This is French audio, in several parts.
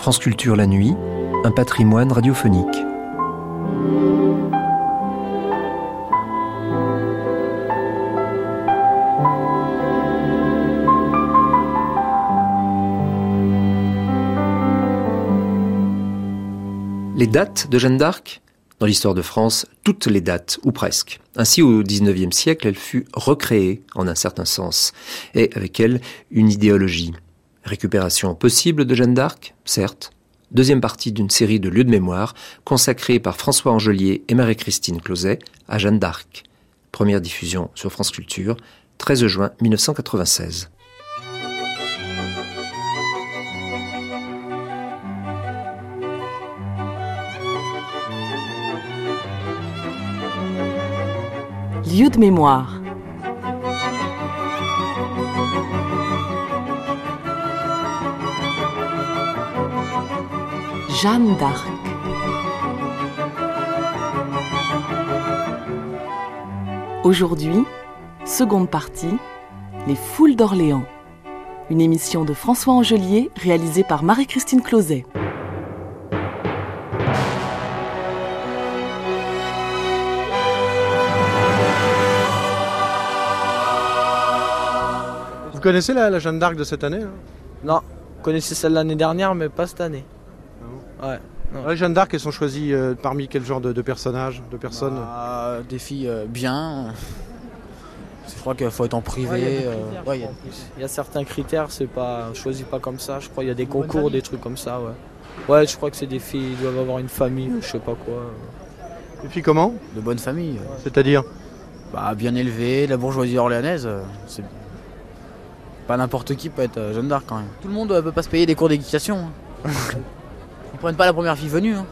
France Culture la nuit, un patrimoine radiophonique. Les dates de Jeanne d'Arc? Dans l'histoire de France, toutes les dates, ou presque. Ainsi, au XIXe siècle, elle fut recréée, en un certain sens, et avec elle, une idéologie. Récupération possible de Jeanne d'Arc, certes. Deuxième partie d'une série de lieux de mémoire consacrés par François Angelier et Marie-Christine Closet à Jeanne d'Arc. Première diffusion sur France Culture, 13 juin 1996. Lieu de mémoire. Jeanne d'Arc. Aujourd'hui, seconde partie, Les Foules d'Orléans. Une émission de François Angelier réalisée par Marie-Christine Closet. Vous connaissez la, la Jeanne d'Arc de cette année hein? Non, je connaissais celle de l'année dernière, mais pas cette année. Ouais. non. Les Jeanne d'Arc, elles sont choisies euh, parmi quel genre de, de personnages, de personnes Bah, des filles euh, bien. Je crois qu'il faut être en privé. ouais, il y a- il y, a certains critères, c'est pas on choisit pas comme ça. Je crois qu'il y a des concours, des trucs comme ça. Ouais. Ouais, je crois que c'est des filles, ils doivent avoir une famille, je sais pas quoi. Et puis comment De bonne famille. C'est-à-dire Bah, bien élevée, la bourgeoisie orléanaise, euh, c'est pas n'importe qui peut être Jeanne d'Arc quand même. Tout le monde ne peut pas se payer des cours d'équitation. prennent pas la première fille venue. hein.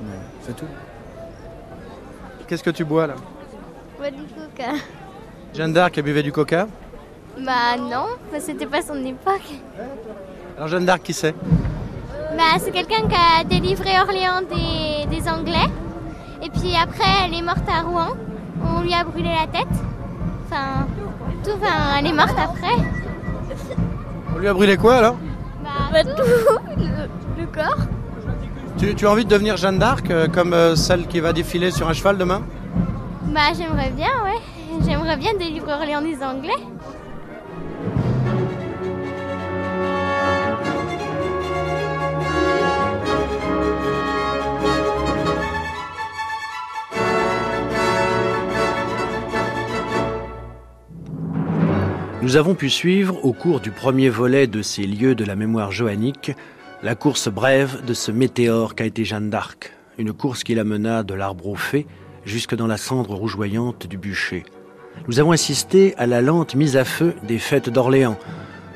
Mais C'est tout. Qu'est-ce que tu bois là? Bois du coca. Jeanne d'Arc, elle buvait du coca? Bah non, c'était pas son époque. Alors Jeanne d'Arc, qui c'est? Bah c'est quelqu'un qui a délivré Orléans des, des Anglais. Et puis après, elle est morte à Rouen. On lui a brûlé la tête. Enfin, tout, enfin, elle est morte après. On lui a brûlé quoi alors? Bah, tout, le, le corps. Tu, tu as envie de devenir Jeanne d'Arc, euh, comme euh, celle qui va défiler sur un cheval demain? Bah j'aimerais bien, ouais. J'aimerais bien délivrer Orléans des Anglais. Nous avons pu suivre, au cours du premier volet de ces lieux de la mémoire joannique, la course brève de ce météore qu'a été Jeanne d'Arc, une course qui l'amena de l'arbre au fait jusque dans la cendre rougeoyante du bûcher. Nous avons assisté à la lente mise à feu des fêtes d'Orléans,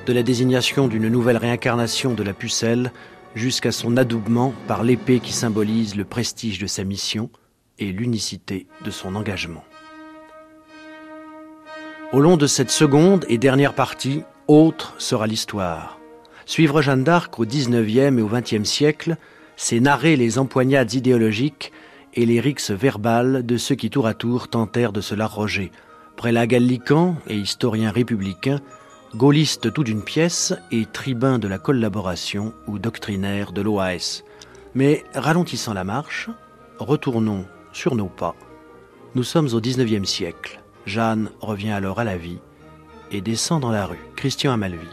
de la désignation d'une nouvelle réincarnation de la pucelle jusqu'à son adoubement par l'épée qui symbolise le prestige de sa mission et l'unicité de son engagement. Au long de cette seconde et dernière partie, autre sera l'histoire. Suivre Jeanne d'Arc au XIXe et au XXe siècle, c'est narrer les empoignades idéologiques et les rixes verbales de ceux qui tour à tour tentèrent de se l'arroger. Prélat gallican et historien républicain, gaulliste tout d'une pièce et tribun de la collaboration ou doctrinaire de l'OAS. Mais ralentissant la marche, retournons sur nos pas. Nous sommes au XIXe siècle. Jeanne revient alors à la vie et descend dans la rue. Christian Amalvi.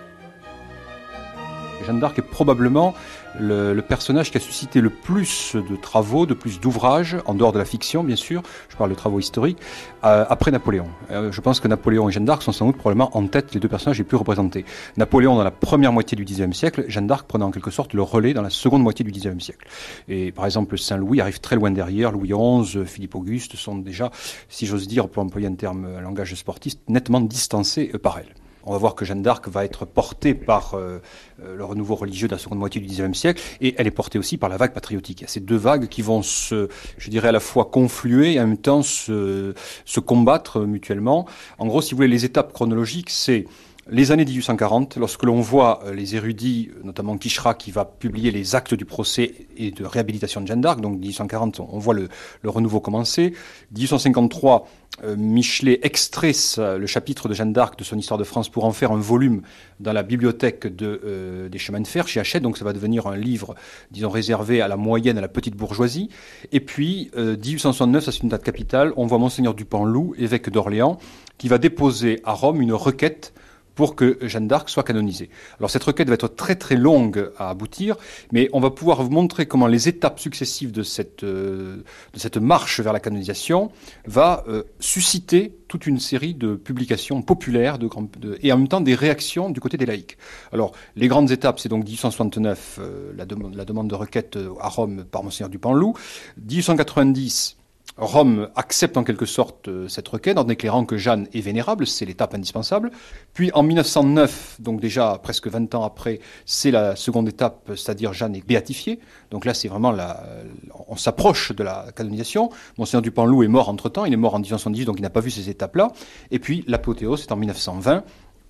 Jeanne d'Arc est probablement le, le personnage qui a suscité le plus de travaux, de plus d'ouvrages, en dehors de la fiction bien sûr, je parle de travaux historiques, euh, après Napoléon. Euh, je pense que Napoléon et Jeanne d'Arc sont sans doute probablement en tête les deux personnages les plus représentés. Napoléon dans la première moitié du Xe siècle, Jeanne d'Arc prenant en quelque sorte le relais dans la seconde moitié du Xe siècle. Et par exemple Saint-Louis arrive très loin derrière, Louis XI, Philippe Auguste sont déjà, si j'ose dire, pour employer un terme langage sportiste, nettement distancés euh, par elle. On va voir que Jeanne d'Arc va être portée par euh, euh, le renouveau religieux de la seconde moitié du XIXe siècle, et elle est portée aussi par la vague patriotique. Il y a ces deux vagues qui vont se, je dirais, à la fois confluer et en même temps se, se combattre mutuellement. En gros, si vous voulez, les étapes chronologiques, c'est les années 1840, lorsque l'on voit euh, les érudits, notamment Kishra qui va publier les actes du procès et de réhabilitation de Jeanne d'Arc, donc 1840, on voit le, renouveau commencer. 1853, euh, Michelet extrait le chapitre de Jeanne d'Arc de son histoire de France pour en faire un volume dans la bibliothèque de, euh, des chemins de fer chez Hachette, donc ça va devenir un livre, disons, réservé à la moyenne, à la petite bourgeoisie. Et puis, 1869, ça c'est une date capitale, on voit Monseigneur Dupont-Loup, évêque d'Orléans, qui va déposer à Rome une requête pour que Jeanne d'Arc soit canonisée. Alors cette requête va être très très longue à aboutir, mais on va pouvoir vous montrer comment les étapes successives de cette, euh, de cette marche vers la canonisation va euh, susciter toute une série de publications populaires de, de, et en même temps des réactions du côté des laïcs. Alors les grandes étapes, c'est donc 1869, euh, la, la, demande de requête à Rome par Monseigneur Dupanloup, 1890 Rome accepte en quelque sorte euh, cette requête en déclarant que Jeanne est vénérable, c'est l'étape indispensable. Puis en 1909, donc déjà presque 20 ans après, c'est la seconde étape, c'est-à-dire Jeanne est béatifiée. Donc là, c'est vraiment la, on s'approche de la canonisation. Monseigneur Dupanloup est mort entre-temps, il est mort en 1910, donc il n'a pas vu ces étapes-là. Et puis l'apothéose, c'est en 1920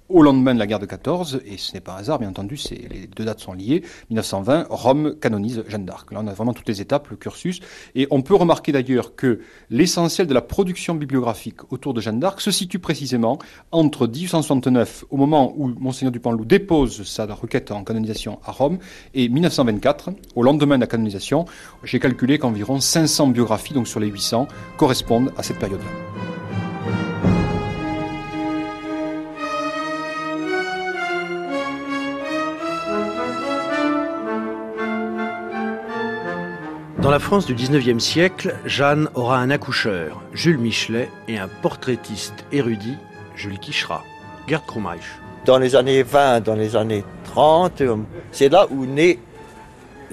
au lendemain de la guerre de 14, et ce n'est pas un hasard, bien entendu, les deux dates sont liées, 1920, Rome canonise Jeanne d'Arc. Là, on a vraiment toutes les étapes, le cursus, et on peut remarquer d'ailleurs que l'essentiel de la production bibliographique autour de Jeanne d'Arc se situe précisément entre 1869, au moment où Monseigneur Dupanloup dépose sa requête en canonisation à Rome, et 1924, au lendemain de la canonisation. J'ai calculé qu'environ 500 biographies, donc sur les 800, correspondent à cette période-là. Dans la France du 19e siècle, Jeanne aura un accoucheur, Jules Michelet, et un portraitiste érudit, Jules Quichera. Gerd Krumeich. Dans les années 20, dans les années 30, c'est là où naît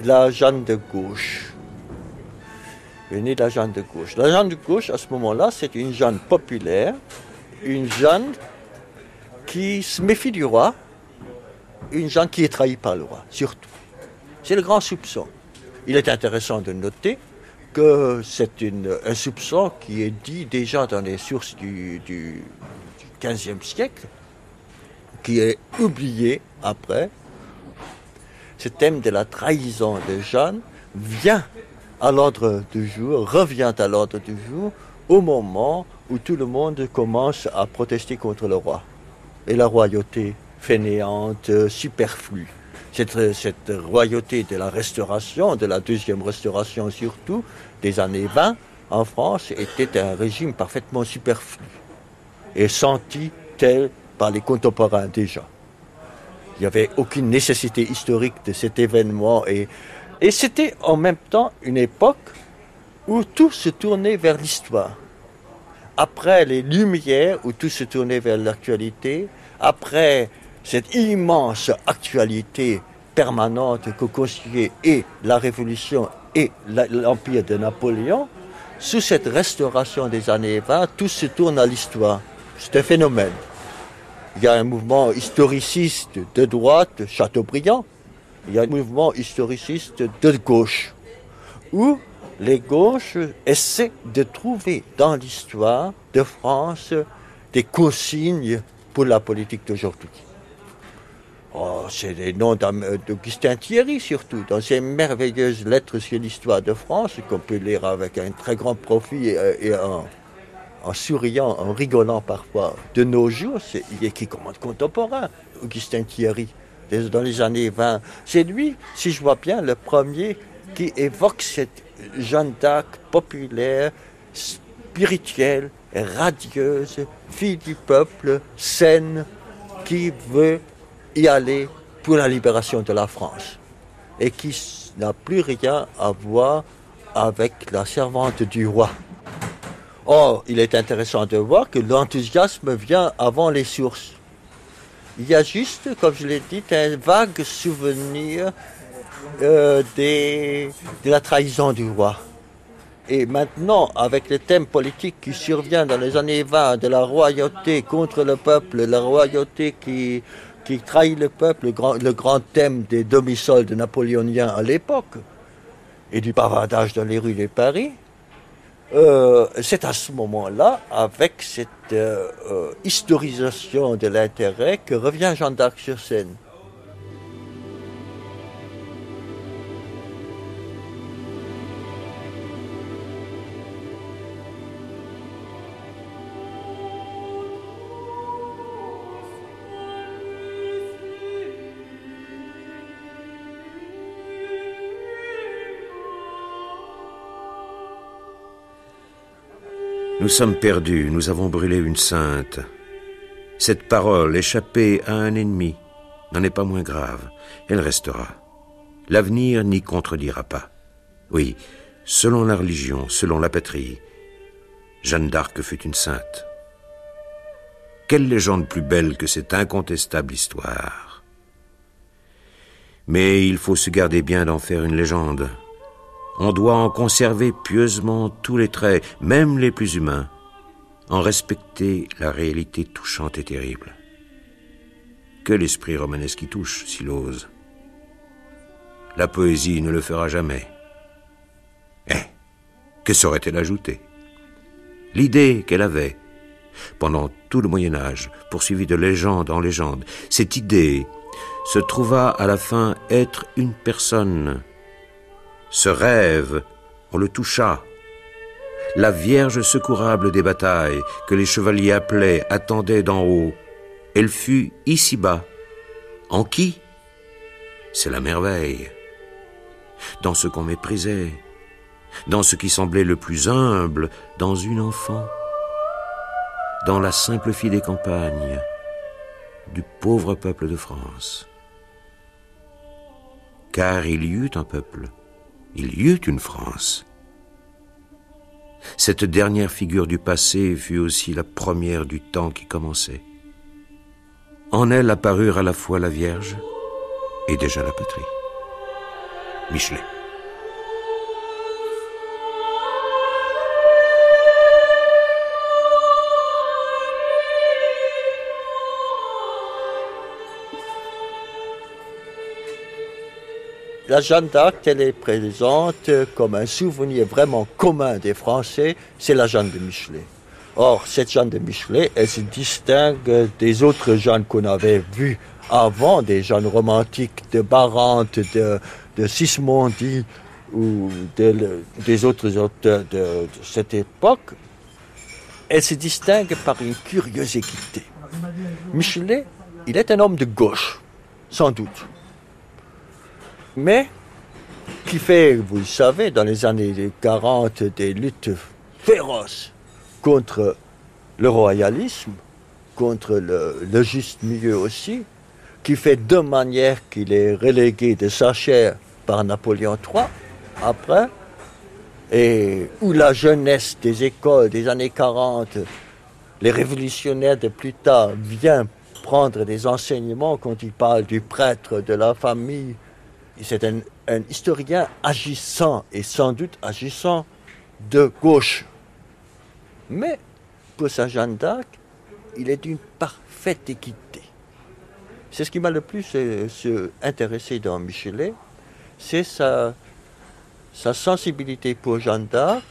la Jeanne de gauche. La Jeanne de gauche. La Jeanne de gauche, à ce moment-là, c'est une Jeanne populaire, une Jeanne qui se méfie du roi, une Jeanne qui est trahie par le roi, surtout. C'est le grand soupçon. Il est intéressant de noter que c'est un soupçon qui est dit déjà dans les sources du, 15e siècle, qui est oublié après. Ce thème de la trahison de Jeanne vient à l'ordre du jour, revient à l'ordre du jour au moment où tout le monde commence à protester contre le roi et la royauté fainéante, superflue cette, royauté de la restauration, de la deuxième restauration surtout, des années 20, en France, était un régime parfaitement superflu et senti tel par les contemporains déjà. Il n'y avait aucune nécessité historique de cet événement et, et c'était en même temps une époque où tout se tournait vers l'histoire. Après les Lumières, où tout se tournait vers l'actualité, après cette immense actualité permanente que constituait la Révolution et l'Empire de Napoléon, sous cette restauration des années 20, tout se tourne à l'histoire. C'est un phénomène. Il y a un mouvement historiciste de droite, Chateaubriand, il y a un mouvement historiciste de gauche, où les gauches essaient de trouver dans l'histoire de France des consignes pour la politique d'aujourd'hui. Oh, c'est les noms d'Augustin Thierry surtout, dans ses merveilleuses lettres sur l'histoire de France, qu'on peut lire avec un très grand profit et, en, souriant, en rigolant parfois. De nos jours, c'est, il est qui commande contemporain, Augustin Thierry, dans les années 20. C'est lui, si je vois bien, le premier qui évoque cette Jeanne d'Arc populaire, spirituelle, radieuse, fille du peuple, saine, qui veut y aller pour la libération de la France et qui n'a plus rien à voir avec la servante du roi. Or, il est intéressant de voir que l'enthousiasme vient avant les sources. Il y a juste, comme je l'ai dit, un vague souvenir euh, des, de la trahison du roi. Et maintenant, avec le thème politique qui survient dans les années 20, de la royauté contre le peuple, la royauté qui qui trahit le peuple, le grand, thème des demi-soldes napoléoniens à l'époque, et du bavardage dans les rues de Paris, euh, c'est à ce moment-là, avec cette euh, euh, historisation de l'intérêt, que revient Jeanne d'Arc sur scène. Nous sommes perdus, nous avons brûlé une sainte. Cette parole échappée à un ennemi n'en est pas moins grave. Elle restera. L'avenir n'y contredira pas. Oui, selon la religion, selon la patrie, Jeanne d'Arc fut une sainte. Quelle légende plus belle que cette incontestable histoire Mais il faut se garder bien d'en faire une légende. On doit en conserver pieusement tous les traits, même les plus humains, en respecter la réalité touchante et terrible. Que l'esprit romanesque y touche, s'il ose. La poésie ne le fera jamais. Eh, que saurait-elle ajouter? L'idée qu'elle avait, pendant tout le Moyen Âge, poursuivie de légende en légende, cette idée se trouva à la fin être une personne ce rêve, on le toucha. La Vierge secourable des batailles, que les chevaliers appelaient, attendait d'en haut. Elle fut ici-bas. En qui? C'est la merveille. Dans ce qu'on méprisait, dans ce qui semblait le plus humble, dans une enfant, dans la simple fille des campagnes, du pauvre peuple de France. Car il y eut un peuple il y eut une France. Cette dernière figure du passé fut aussi la première du temps qui commençait. En elle apparurent à la fois la Vierge et déjà la patrie. Michelet. La Jeanne d'Arc, elle est présente comme un souvenir vraiment commun des Français, c'est la Jeanne de Michelet. Or, cette Jeanne de Michelet, elle se distingue des autres Jeannes qu'on avait vues avant, des Jeannes romantiques de Barante, de, de Sismondi ou des autres auteurs de, de cette époque. Elle se distingue par une curieuse équité. Michelet, il est un homme de gauche, sans doute mais qui fait, vous le savez, dans les années 40, des luttes féroces contre le royalisme, contre le, juste milieu aussi, qui fait de manière qu'il est relégué de sa chair par Napoléon III, après, et où la jeunesse des écoles des années 40, les révolutionnaires de plus tard, vient prendre des enseignements quand il parle du prêtre, de la famille, c'est un, historien agissant et sans doute agissant de gauche. Mais pour Saint Jeanne d'Arc, il est d'une parfaite équité. C'est ce qui m'a le plus euh, intéressé dans Michelet, c'est sa, sa sensibilité pour Jeanne d'Arc,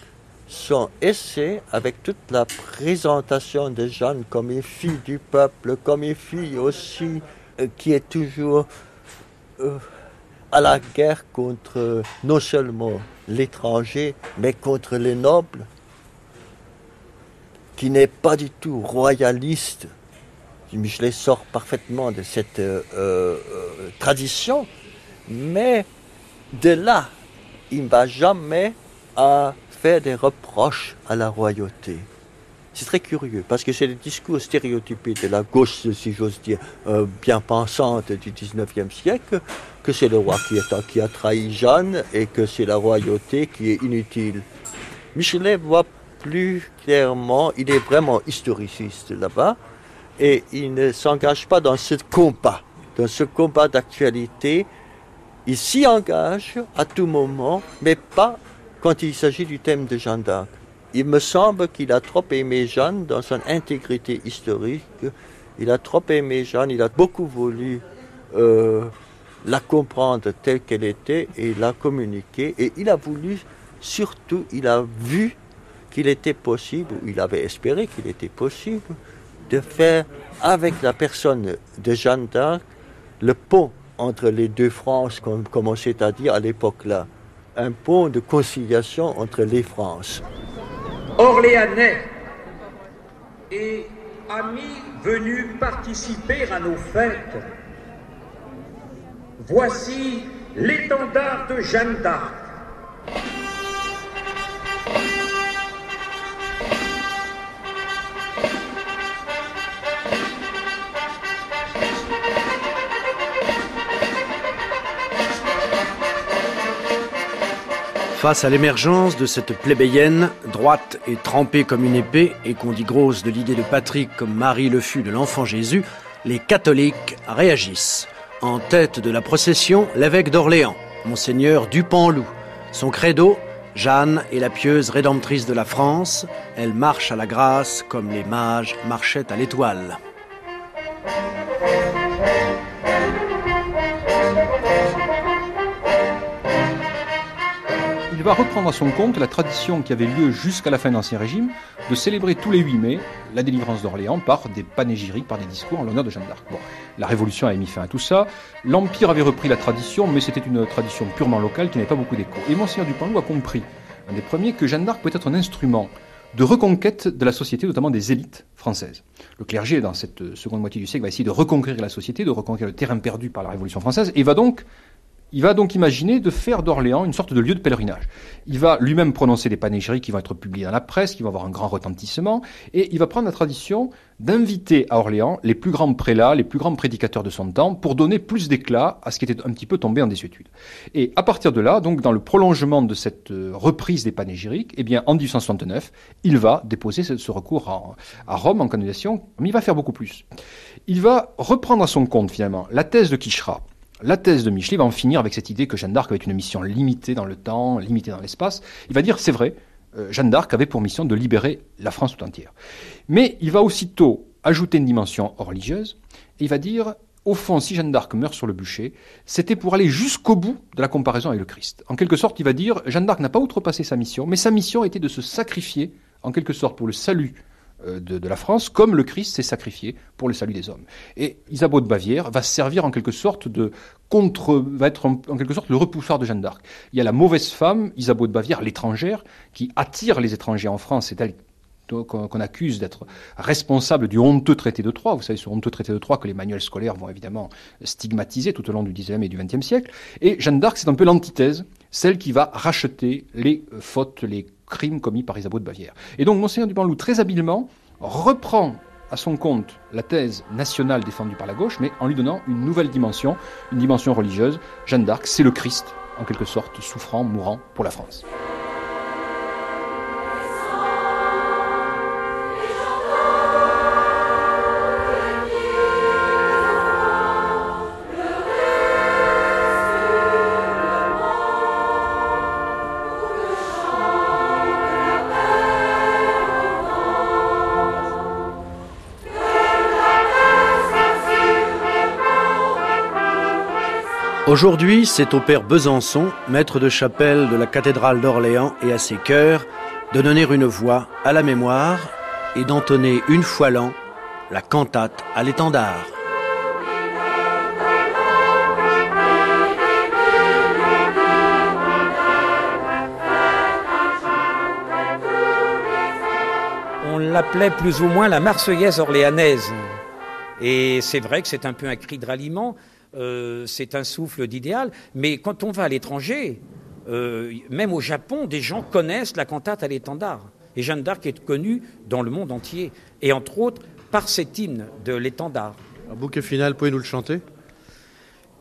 son essai avec toute la présentation de Jeanne comme une fille du peuple, comme une fille aussi euh, qui est toujours euh, à la guerre contre non seulement l'étranger, mais contre les nobles, qui n'est pas du tout royaliste. Michelet sort parfaitement de cette euh, euh, tradition, mais de là, il ne va jamais à faire des reproches à la royauté. C'est très curieux, parce que c'est le discours stéréotypé de la gauche, si j'ose dire, euh, bien pensante du 19e siècle, que c'est le roi qui, a trahi Jeanne et que c'est la royauté qui est inutile. Michelet voit plus clairement, il est vraiment historiciste là-bas, et il ne s'engage pas dans ce combat, dans ce combat d'actualité. Il s'y engage à tout moment, mais pas quand il s'agit du thème de Jeanne d'Arc. Il me semble qu'il a trop aimé Jeanne dans son intégrité historique. Il a trop aimé Jeanne, il a beaucoup voulu euh, la comprendre telle qu'elle était et la communiquer. Et il a voulu, surtout, il a vu qu'il était possible, il avait espéré qu'il était possible, de faire avec la personne de Jeanne d'Arc le pont entre les deux Frances, comme commençait à dire à l'époque-là, un pont de conciliation entre les Frances. Orléanais et amis venus participer à nos fêtes, voici l'étendard de Jeanne d'Arc. Face à l'émergence de cette plébéienne, droite et trempée comme une épée, et qu'on dit grosse de l'idée de Patrick comme Marie le fut de l'enfant Jésus, les catholiques réagissent. En tête de la procession, l'évêque d'Orléans, Monseigneur Dupanloup. Son credo, Jeanne est la pieuse rédemptrice de la France, elle marche à la grâce comme les mages marchaient à l'étoile. Va reprendre à son compte la tradition qui avait lieu jusqu'à la fin de l'Ancien Régime de célébrer tous les 8 mai la délivrance d'Orléans par des panégyriques, par des discours en l'honneur de Jeanne d'Arc. Bon, la Révolution avait mis fin à tout ça. L'Empire avait repris la tradition, mais c'était une tradition purement locale qui n'avait pas beaucoup d'écho. Et Monseigneur Dupanloup a compris, un des premiers, que Jeanne d'Arc peut être un instrument de reconquête de la société, notamment des élites françaises. Le clergé, dans cette seconde moitié du siècle, va essayer de reconquérir la société, de reconquérir le terrain perdu par la Révolution française, et va donc il va donc imaginer de faire d'Orléans une sorte de lieu de pèlerinage. Il va lui-même prononcer des panégyriques qui vont être publiés dans la presse, qui vont avoir un grand retentissement, et il va prendre la tradition d'inviter à Orléans les plus grands prélats, les plus grands prédicateurs de son temps, pour donner plus d'éclat à ce qui était un petit peu tombé en désuétude. Et à partir de là, donc dans le prolongement de cette euh, reprise des panégyriques, eh bien en 1869, il va déposer ce, recours à Rome en candidatation, mais il va faire beaucoup plus. Il va reprendre à son compte finalement la thèse de Quichera, la thèse de Michelet va en finir avec cette idée que Jeanne d'Arc avait une mission limitée dans le temps, limitée dans l'espace. Il va dire, c'est vrai, euh, Jeanne d'Arc avait pour mission de libérer la France tout entière. Mais il va aussitôt ajouter une dimension religieuse, et il va dire, au fond, si Jeanne d'Arc meurt sur le bûcher, c'était pour aller jusqu'au bout de la comparaison avec le Christ. En quelque sorte, il va dire, Jeanne d'Arc n'a pas outrepassé sa mission, mais sa mission était de se sacrifier, en quelque sorte, pour le salut euh, de, la France, comme le Christ s'est sacrifié pour le salut des hommes. Et Isabeau de Bavière va servir en quelque sorte de contre, va être en, quelque sorte le repoussoir de Jeanne d'Arc. Il y a la mauvaise femme, Isabeau de Bavière, l'étrangère, qui attire les étrangers en France. C'est elle qu'on accuse d'être responsable du honteux traité de Troyes. Vous savez, ce honteux traité de Troyes que les manuels scolaires vont évidemment stigmatiser tout au long du XIXe et du XXe siècle. Et Jeanne d'Arc, c'est un peu l'antithèse, celle qui va racheter les fautes, les crimes commis par Isabeau de Bavière. Et donc Monseigneur Dupanloup, très habilement, reprend à son compte la thèse nationale défendue par la gauche, mais en lui donnant une nouvelle dimension, une dimension religieuse. Jeanne d'Arc, c'est le Christ, en quelque sorte, souffrant, mourant pour la France. Aujourd'hui, c'est au père Besançon, maître de chapelle de la cathédrale d'Orléans et à ses chœurs, de donner une voix à la mémoire et d'entonner une fois l'an la cantate à l'étendard. On l'appelait plus ou moins la Marseillaise orléanaise. Et c'est vrai que c'est un peu un cri de ralliement. Euh, c'est un souffle d'idéal. Mais quand on va à l'étranger, euh, même au Japon, des gens connaissent la cantate à l'étendard. Et Jeanne d'Arc est connue dans le monde entier. Et entre autres, par cet hymne de l'étendard. Un bouquet final, pouvez-nous le chanter?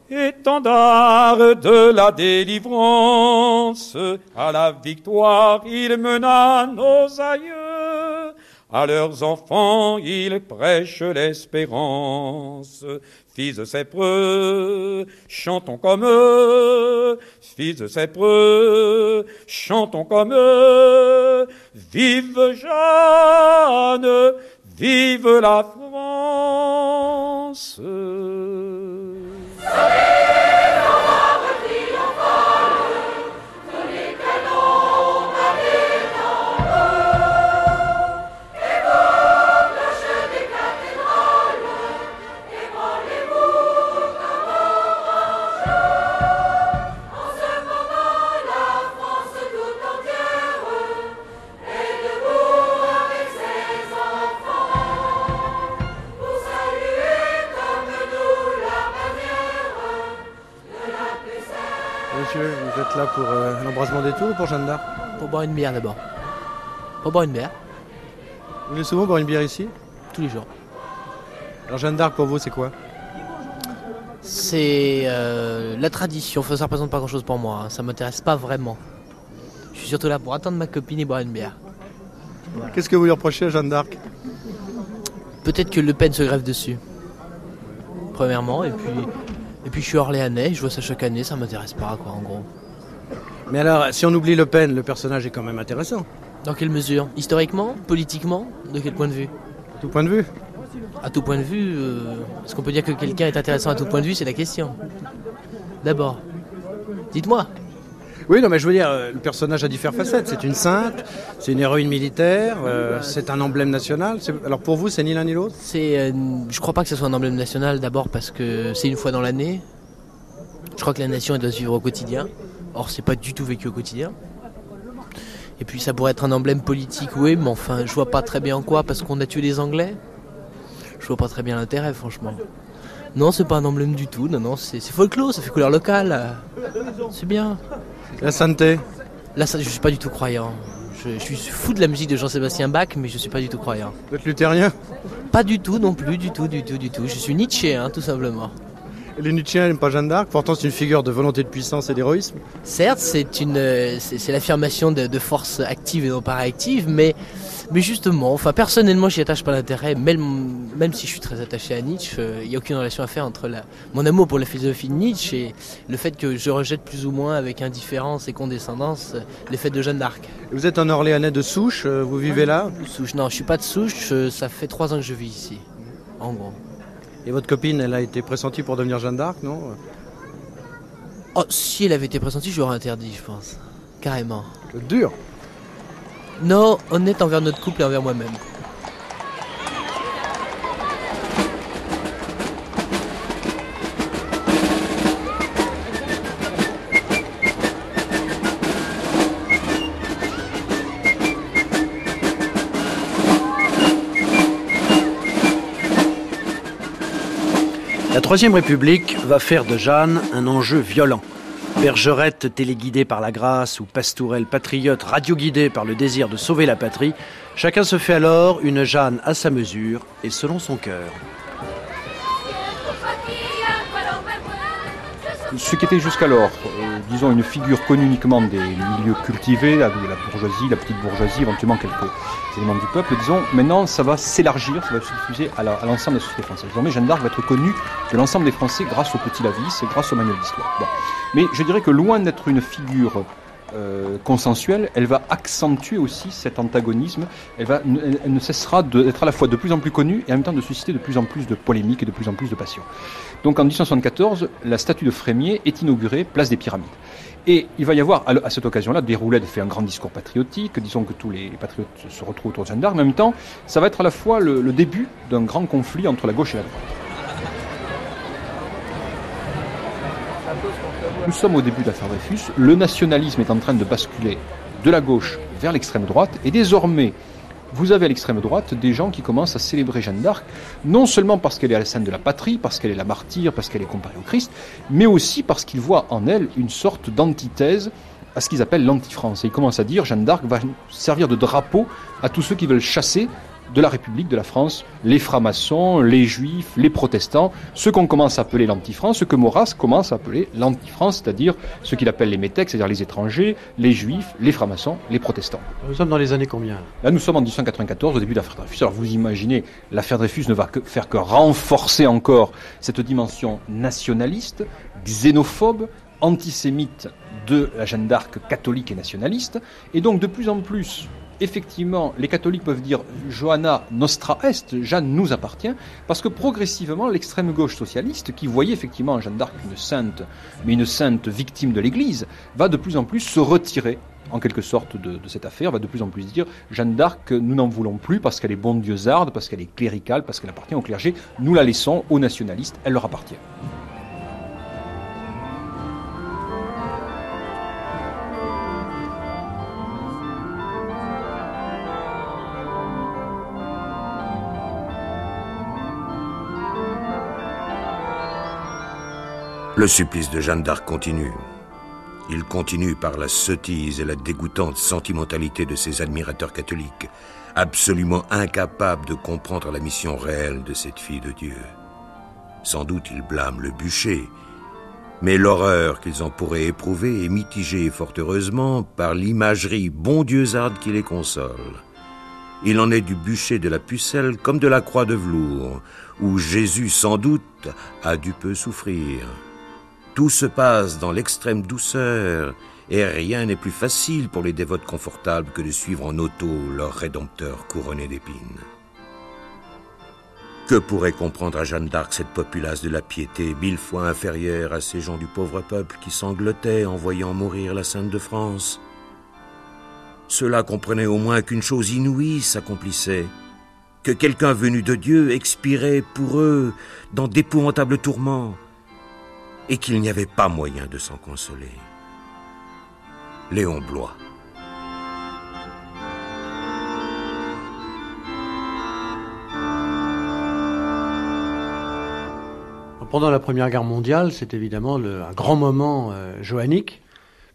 Étendard de la délivrance, à la victoire il mena nos aïeux. À leurs enfants, il prêche l'espérance. Fils de preux, chantons comme eux. Fils de preux, chantons comme eux. Vive Jeanne, vive la France. Êtes là pour euh, l'embrasement des tours ou pour Jeanne d'Arc Pour boire une bière d'abord. Pour boire une bière. Vous venez souvent boire une bière ici Tous les jours. Alors Jeanne d'Arc pour vous c'est quoi C'est euh, la tradition, enfin, ça représente pas grand chose pour moi, hein. ça m'intéresse pas vraiment. Je suis surtout là pour attendre ma copine et boire une bière. Qu'est-ce que vous lui reprochez à Jeanne d'Arc Peut-être que Le Pen se grève dessus. Premièrement, et puis, et puis je suis orléanais, je vois ça chaque année, ça m'intéresse pas quoi en gros. Mais alors, si on oublie Le Pen, le personnage est quand même intéressant. Dans quelle mesure? Historiquement? Politiquement? De quel point de vue? À tout point de vue À tout point de vue, euh, est-ce qu'on peut dire que quelqu'un est intéressant à tout point de vue? C'est la question. D'abord, dites-moi. Oui, non, mais je veux dire, euh, le personnage a différentes facettes. C'est une sainte, c'est une héroïne militaire, euh, c'est un emblème national. Alors pour vous, c'est ni l'un ni l'autre? C'est, euh, je crois pas que ce soit un emblème national d'abord parce que c'est une fois dans l'année. Je crois que la nation elle doit se vivre au quotidien. Or, c'est pas du tout vécu au quotidien. Et puis ça pourrait être un emblème politique, oui, mais enfin, je vois pas très bien en quoi parce qu'on a tué les Anglais. Je vois pas très bien l'intérêt, franchement. Non, c'est pas un emblème du tout. Non, non, c'est c'est folklore, ça fait couleur locale. C'est bien. La sainteté Là, ça, je suis pas du tout croyant. Je, je suis fou de la musique de Jean-Sébastien Bach, mais je suis pas du tout croyant. Vous êtes luthérien? Pas du tout non plus, du tout, du tout, du tout. Je suis Nietzsche, hein, tout simplement. Les Nietzschéens n'aiment pas Jeanne d'Arc, pourtant c'est une figure de volonté de puissance et d'héroïsme. Certes, c'est une, euh, c'est l'affirmation de, de force active et non pas réactive, mais, mais justement, enfin personnellement, j'y attache pas d'intérêt. Même, même si je suis très attaché à Nietzsche, euh, il n'y a aucune relation à faire entre la, mon amour pour la philosophie de Nietzsche et le fait que je rejette plus ou moins avec indifférence et condescendance euh, les faits de Jeanne d'Arc. Vous êtes un Orléanais de souche, euh, vous vivez là? Souche, non, je suis pas de souche. euh, Ça fait trois ans que je vis ici, en gros. Et votre copine, elle a été pressentie pour devenir Jeanne d'Arc, non? Oh, si elle avait été pressentie, je l'aurais interdit, je pense. Carrément. Dur Non, honnête envers notre couple et envers moi-même. Troisième République va faire de Jeanne un enjeu violent. Bergerette téléguidée par la grâce ou pastourelle patriote radioguidée par le désir de sauver la patrie, chacun se fait alors une Jeanne à sa mesure et selon son cœur. ce qui était jusqu'alors, euh, disons, une figure connue uniquement des milieux cultivés, la, bourgeoisie, la petite bourgeoisie, éventuellement quelques éléments du peuple, disons, maintenant ça va s'élargir, ça va se diffuser à l'ensemble de la société française. Désormais, Jeanne d'Arc va être connue de l'ensemble des Français grâce au Petit Lavis et grâce au manuel d'histoire. Mais je dirais que loin d'être une figure euh, consensuelle, elle va accentuer aussi cet antagonisme. Elle, va, elle, ne cessera d'être à la fois de plus en plus connue et en même temps de susciter de plus en plus de polémiques et de plus en plus de passion. Donc en 1874, la statue de Frémier est inaugurée place des Pyramides. Et il va y avoir à, cette occasion-là, Déroulède fait un grand discours patriotique, disons que tous les patriotes se retrouvent autour de Jeanne en même temps, ça va être à la fois le début d'un grand conflit entre la gauche et la droite. Nous sommes au début de l'affaire Dreyfus, le nationalisme est en train de basculer de la gauche vers l'extrême droite, et désormais, vous avez à l'extrême droite des gens qui commencent à célébrer Jeanne d'Arc, non seulement parce qu'elle est à la scène de la patrie, parce qu'elle est la martyre, parce qu'elle est comparée au Christ, mais aussi parce qu'ils voient en elle une sorte d'antithèse à ce qu'ils appellent l'anti-France. Et ils commencent à dire Jeanne d'Arc va servir de drapeau à tous ceux qui veulent chasser de la République de la France les francs-maçons, les juifs, les protestants, ceux qu'on commence à appeler l'anti-France, ce que Maurras commence à appeler l'anti-France, c'est-à-dire ce qu'il appelle les métèques, c'est-à-dire les étrangers, les juifs, les francs-maçons, les protestants. Nous sommes dans les années combien là? Là, nous sommes en 1894, au début de l'affaire Dreyfus. Alors, vous imaginez, l'affaire Dreyfus ne va que faire que renforcer encore cette dimension nationaliste, xénophobe, antisémite de la Jeanne d'Arc catholique et nationaliste. Et donc, de plus en plus, effectivement, les catholiques peuvent dire Johanna nostra est, Jeanne nous appartient, parce que progressivement, l'extrême gauche socialiste, qui voyait effectivement en Jeanne d'Arc une sainte, mais une sainte victime de l'Église, va de plus en plus se retirer en quelque sorte de, cette affaire, va de plus en plus dire Jeanne d'Arc, nous n'en voulons plus parce qu'elle est bonne dieuxarde, parce qu'elle est cléricale, parce qu'elle appartient au clergé, nous la laissons aux nationalistes, elle leur appartient. Le supplice de Jeanne d'Arc continue. Il continue par la sottise et la dégoûtante sentimentalité de ses admirateurs catholiques, absolument incapables de comprendre la mission réelle de cette fille de Dieu. Sans doute il blâme le bûcher, mais l'horreur qu'ils en pourraient éprouver est mitigée fort heureusement par l'imagerie bondieusarde qui les console. Il en est du bûcher de la pucelle comme de la croix de velours, où Jésus sans doute a dû peu souffrir. Tout se passe dans l'extrême douceur, et rien n'est plus facile pour les dévotes confortables que de suivre en auto leur rédempteur couronné d'épines. Que pourrait comprendre à Jeanne d'Arc cette populace de la piété mille fois inférieure à ces gens du pauvre peuple qui sanglotaient en voyant mourir la Sainte de France? Cela comprenait au moins qu'une chose inouïe s'accomplissait, que quelqu'un venu de Dieu expirait pour eux dans d'épouvantables tourments, et qu'il n'y avait pas moyen de s'en consoler. Léon Blois. Pendant la Première Guerre mondiale, c'est évidemment un grand moment euh, joannique,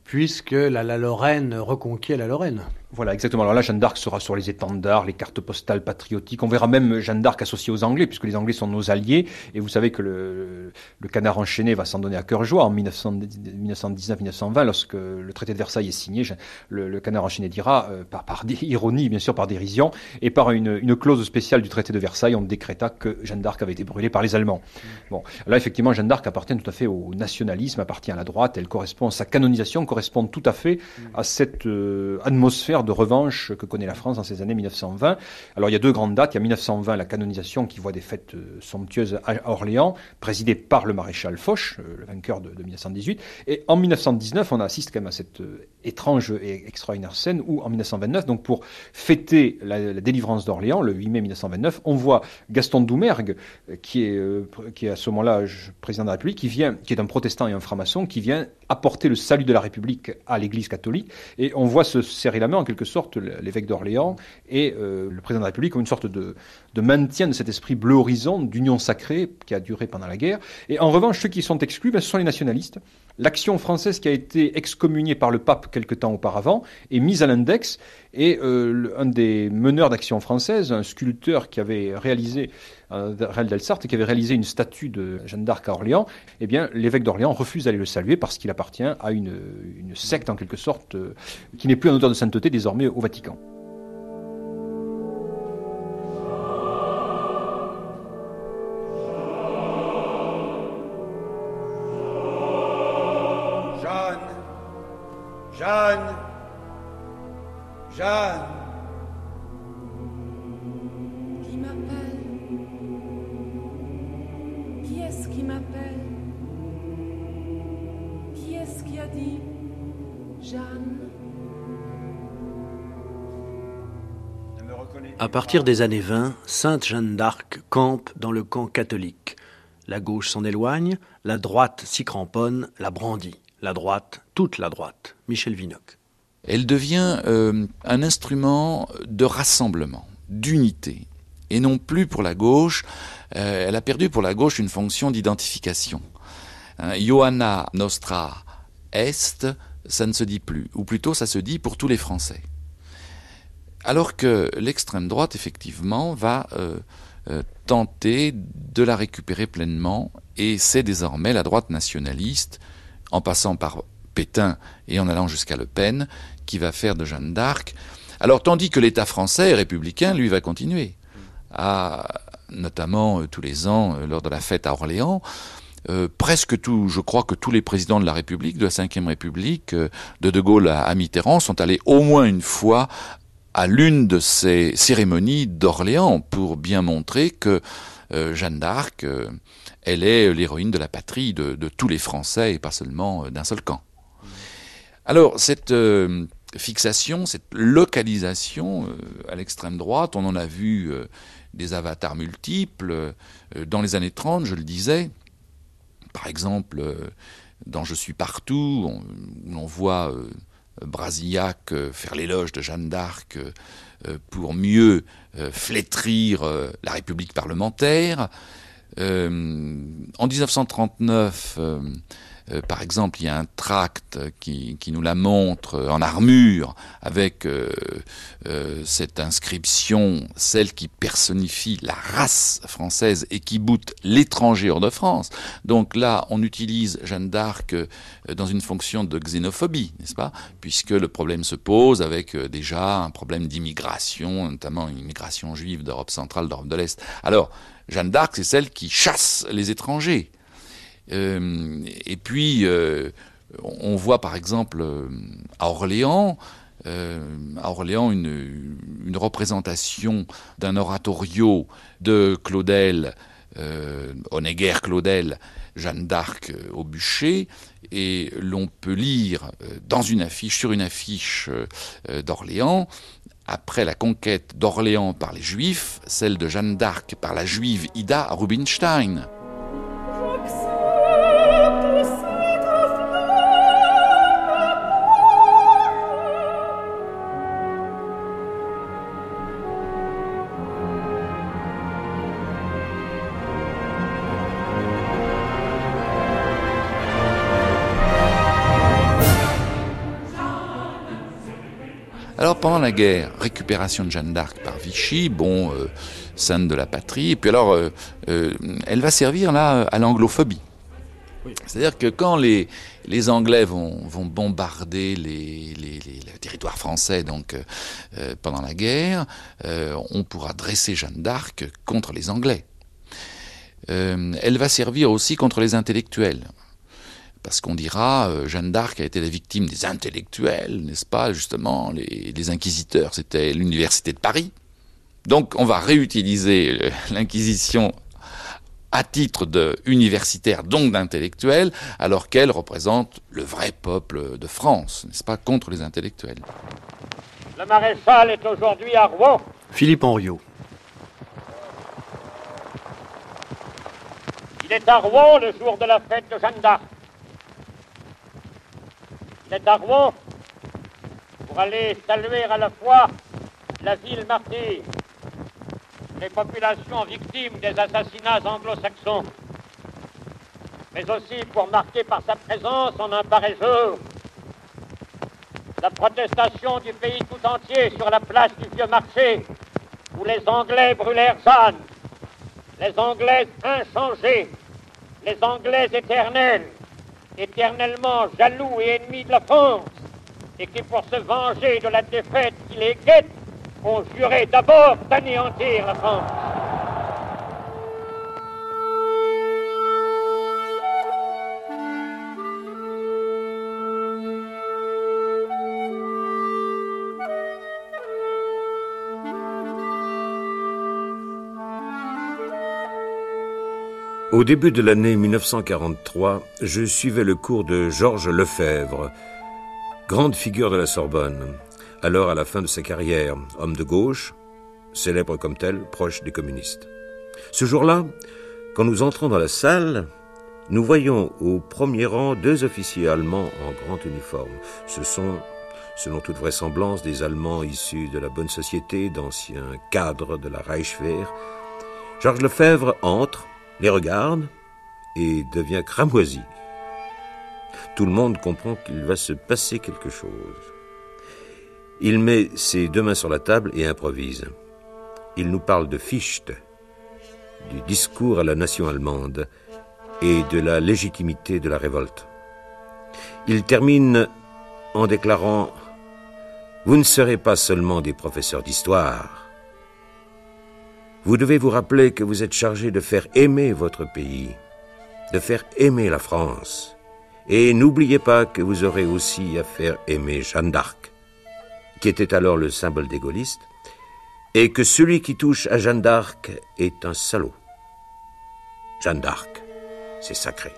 puisque la, la Lorraine reconquiert la Lorraine. Voilà, exactement. Alors là, Jeanne d'Arc sera sur les étendards, les cartes postales patriotiques. On verra même Jeanne d'Arc associée aux Anglais, puisque les Anglais sont nos alliés. Et vous savez que le, le canard enchaîné va s'en donner à cœur joie en 1919-1920, lorsque le traité de Versailles est signé. Le, le canard enchaîné dira, euh, par, par ironie, bien sûr, par dérision, et par une, une, clause spéciale du traité de Versailles, on décréta que Jeanne d'Arc avait été brûlée par les Allemands. Bon, là, effectivement, Jeanne d'Arc appartient tout à fait au nationalisme, appartient à la droite. Elle correspond, sa canonisation correspond tout à fait à cette euh, atmosphère de revanche que connaît la France dans ces années 1920. Alors il y a deux grandes dates. Il y a 1920, la canonisation qui voit des fêtes euh, somptueuses à Orléans, présidée par le maréchal Foch, euh, le vainqueur de, de, 1918. Et en 1919, on assiste quand même à cette euh, étrange et extraordinaire scène où en 1929, donc pour fêter la, délivrance d'Orléans, le 8 mai 1929, on voit Gaston Doumergue, qui est, qui à ce moment-là président de la République, qui vient, qui est un protestant et un franc-maçon, qui vient apporter le salut de la République à l'Église catholique. Et on voit se serrer la main en quelque sorte l'évêque d'Orléans et euh, le président de la République comme une sorte de, de maintien de cet esprit bleu horizon, d'union sacrée qui a duré pendant la guerre. Et en revanche, ceux qui sont exclus, ben, ce sont les nationalistes. L'action française qui a été excommuniée par le pape quelque temps auparavant est mise à l'index. Et euh, un des meneurs d'action française, un sculpteur qui avait réalisé, euh, Delsart, qui avait réalisé une statue de Jeanne d'Arc à Orléans, eh bien, l'évêque d'Orléans refuse d'aller le saluer parce qu'il appartient à une, secte en quelque sorte euh, qui n'est plus en odeur de sainteté désormais au Vatican. Jeanne. Jeanne. Qui m'appelle? Qui est-ce qui m'appelle? Qui est-ce qui a dit Jeanne? À partir des années 20, Sainte Jeanne d'Arc campe dans le camp catholique. La gauche s'en éloigne, la droite s'y cramponne, la brandit la droite, toute la droite, Michel Vinocq. Elle devient euh, un instrument de rassemblement, d'unité, et non plus pour la gauche. Euh, elle a perdu pour la gauche une fonction d'identification. Hein, Johanna Nostra Est, ça ne se dit plus, ou plutôt ça se dit pour tous les Français. Alors que l'extrême droite, effectivement, va euh, tenter de la récupérer pleinement, et c'est désormais la droite nationaliste en passant par Pétain et en allant jusqu'à Le Pen, qui va faire de Jeanne d'Arc. Alors tandis que l'État français républicain, lui, va continuer à, notamment euh, tous les ans, euh, lors de la fête à Orléans, euh, presque tout, je crois que tous les présidents de la République, de la Ve République, de De Gaulle à, Mitterrand, sont allés au moins une fois à l'une de ces cérémonies d'Orléans pour bien montrer que euh, Jeanne d'Arc elle est l'héroïne de la patrie de, tous les Français et pas seulement euh, d'un seul camp. Alors, cette euh, fixation, cette localisation euh, à l'extrême droite, on en a vu euh, des avatars multiples. Euh, dans les années 30, je le disais, par exemple, dans Je suis partout, on, on voit Brasillac faire l'éloge de Jeanne d'Arc pour mieux flétrir la République parlementaire. Euh, en 1939, euh, Euh, par exemple, il y a un tract qui, qui nous la montre en armure avec euh, euh, cette inscription, celle qui personnifie la race française et qui boute l'étranger hors de France. Donc là, on utilise Jeanne d'Arc dans une fonction de xénophobie, n'est-ce pas? Puisque le problème se pose avec déjà un problème d'immigration, notamment une immigration juive d'Europe centrale, d'Europe de l'Est. Alors, Jeanne d'Arc, c'est celle qui chasse les étrangers. Euh, et puis, euh, on voit par exemple euh, à Orléans, à Orléans une, représentation d'un oratorio de Claudel, Honegger Claudel, Jeanne d'Arc au bûcher, et l'on peut lire dans une affiche, sur une affiche d'Orléans, après la conquête d'Orléans par les Juifs, celle de Jeanne d'Arc par la juive Ida Rubinstein. Pendant la guerre, récupération de Jeanne d'Arc par Vichy, bon, euh, sainte de la patrie, et puis alors euh, euh, elle va servir là à l'anglophobie. C'est-à-dire que quand les, les Anglais vont, vont bombarder les, les, les, territoires français donc pendant la guerre, on pourra dresser Jeanne d'Arc contre les Anglais. elle va servir aussi contre les intellectuels parce qu'on dira euh, Jeanne d'Arc a été la victime des intellectuels, n'est-ce pas Justement, les, inquisiteurs, c'était l'université de Paris. Donc, on va réutiliser l'inquisition à titre de universitaire, donc d'intellectuel, alors qu'elle représente le vrai peuple de France, n'est-ce pas, contre les intellectuels. Le maréchal est aujourd'hui à Rouen. Philippe Henriot. Il est à Rouen le jour de la fête de Jeanne d'Arc. C'est à Rouen pour aller saluer à la fois la ville martyre, les populations victimes des assassinats anglo-saxons, mais aussi pour marquer par sa présence en un pareil jour la protestation du pays tout entier sur la place du vieux marché où les Anglais brûlèrent Jeanne, les Anglaises inchangées, les Anglaises éternelles, éternellement jaloux et ennemi de la France, et qui, pour se venger de la défaite qui les guette, ont juré d'abord d'anéantir la France. Au début de l'année 1943, je suivais le cours de Georges Lefebvre, grande figure de la Sorbonne, alors à la fin de sa carrière, homme de gauche, célèbre comme tel, proche des communistes. Ce jour-là, quand nous entrons dans la salle, nous voyons au premier rang deux officiers allemands en grand uniforme. Ce sont, selon toute vraisemblance, des Allemands issus de la bonne société, d'anciens cadres de la Reichswehr. Georges Lefebvre entre, les regarde et devient cramoisi. Tout le monde comprend qu'il va se passer quelque chose. Il met ses deux mains sur la table et improvise. Il nous parle de Fichte, du discours à la nation allemande et de la légitimité de la révolte. Il termine en déclarant Vous ne serez pas seulement des professeurs d'histoire, vous devez vous rappeler que vous êtes chargé de faire aimer votre pays, de faire aimer la France. Et n'oubliez pas que vous aurez aussi à faire aimer Jeanne d'Arc, qui était alors le symbole des gaullistes, et que celui qui touche à Jeanne d'Arc est un salaud. Jeanne d'Arc, c'est sacré.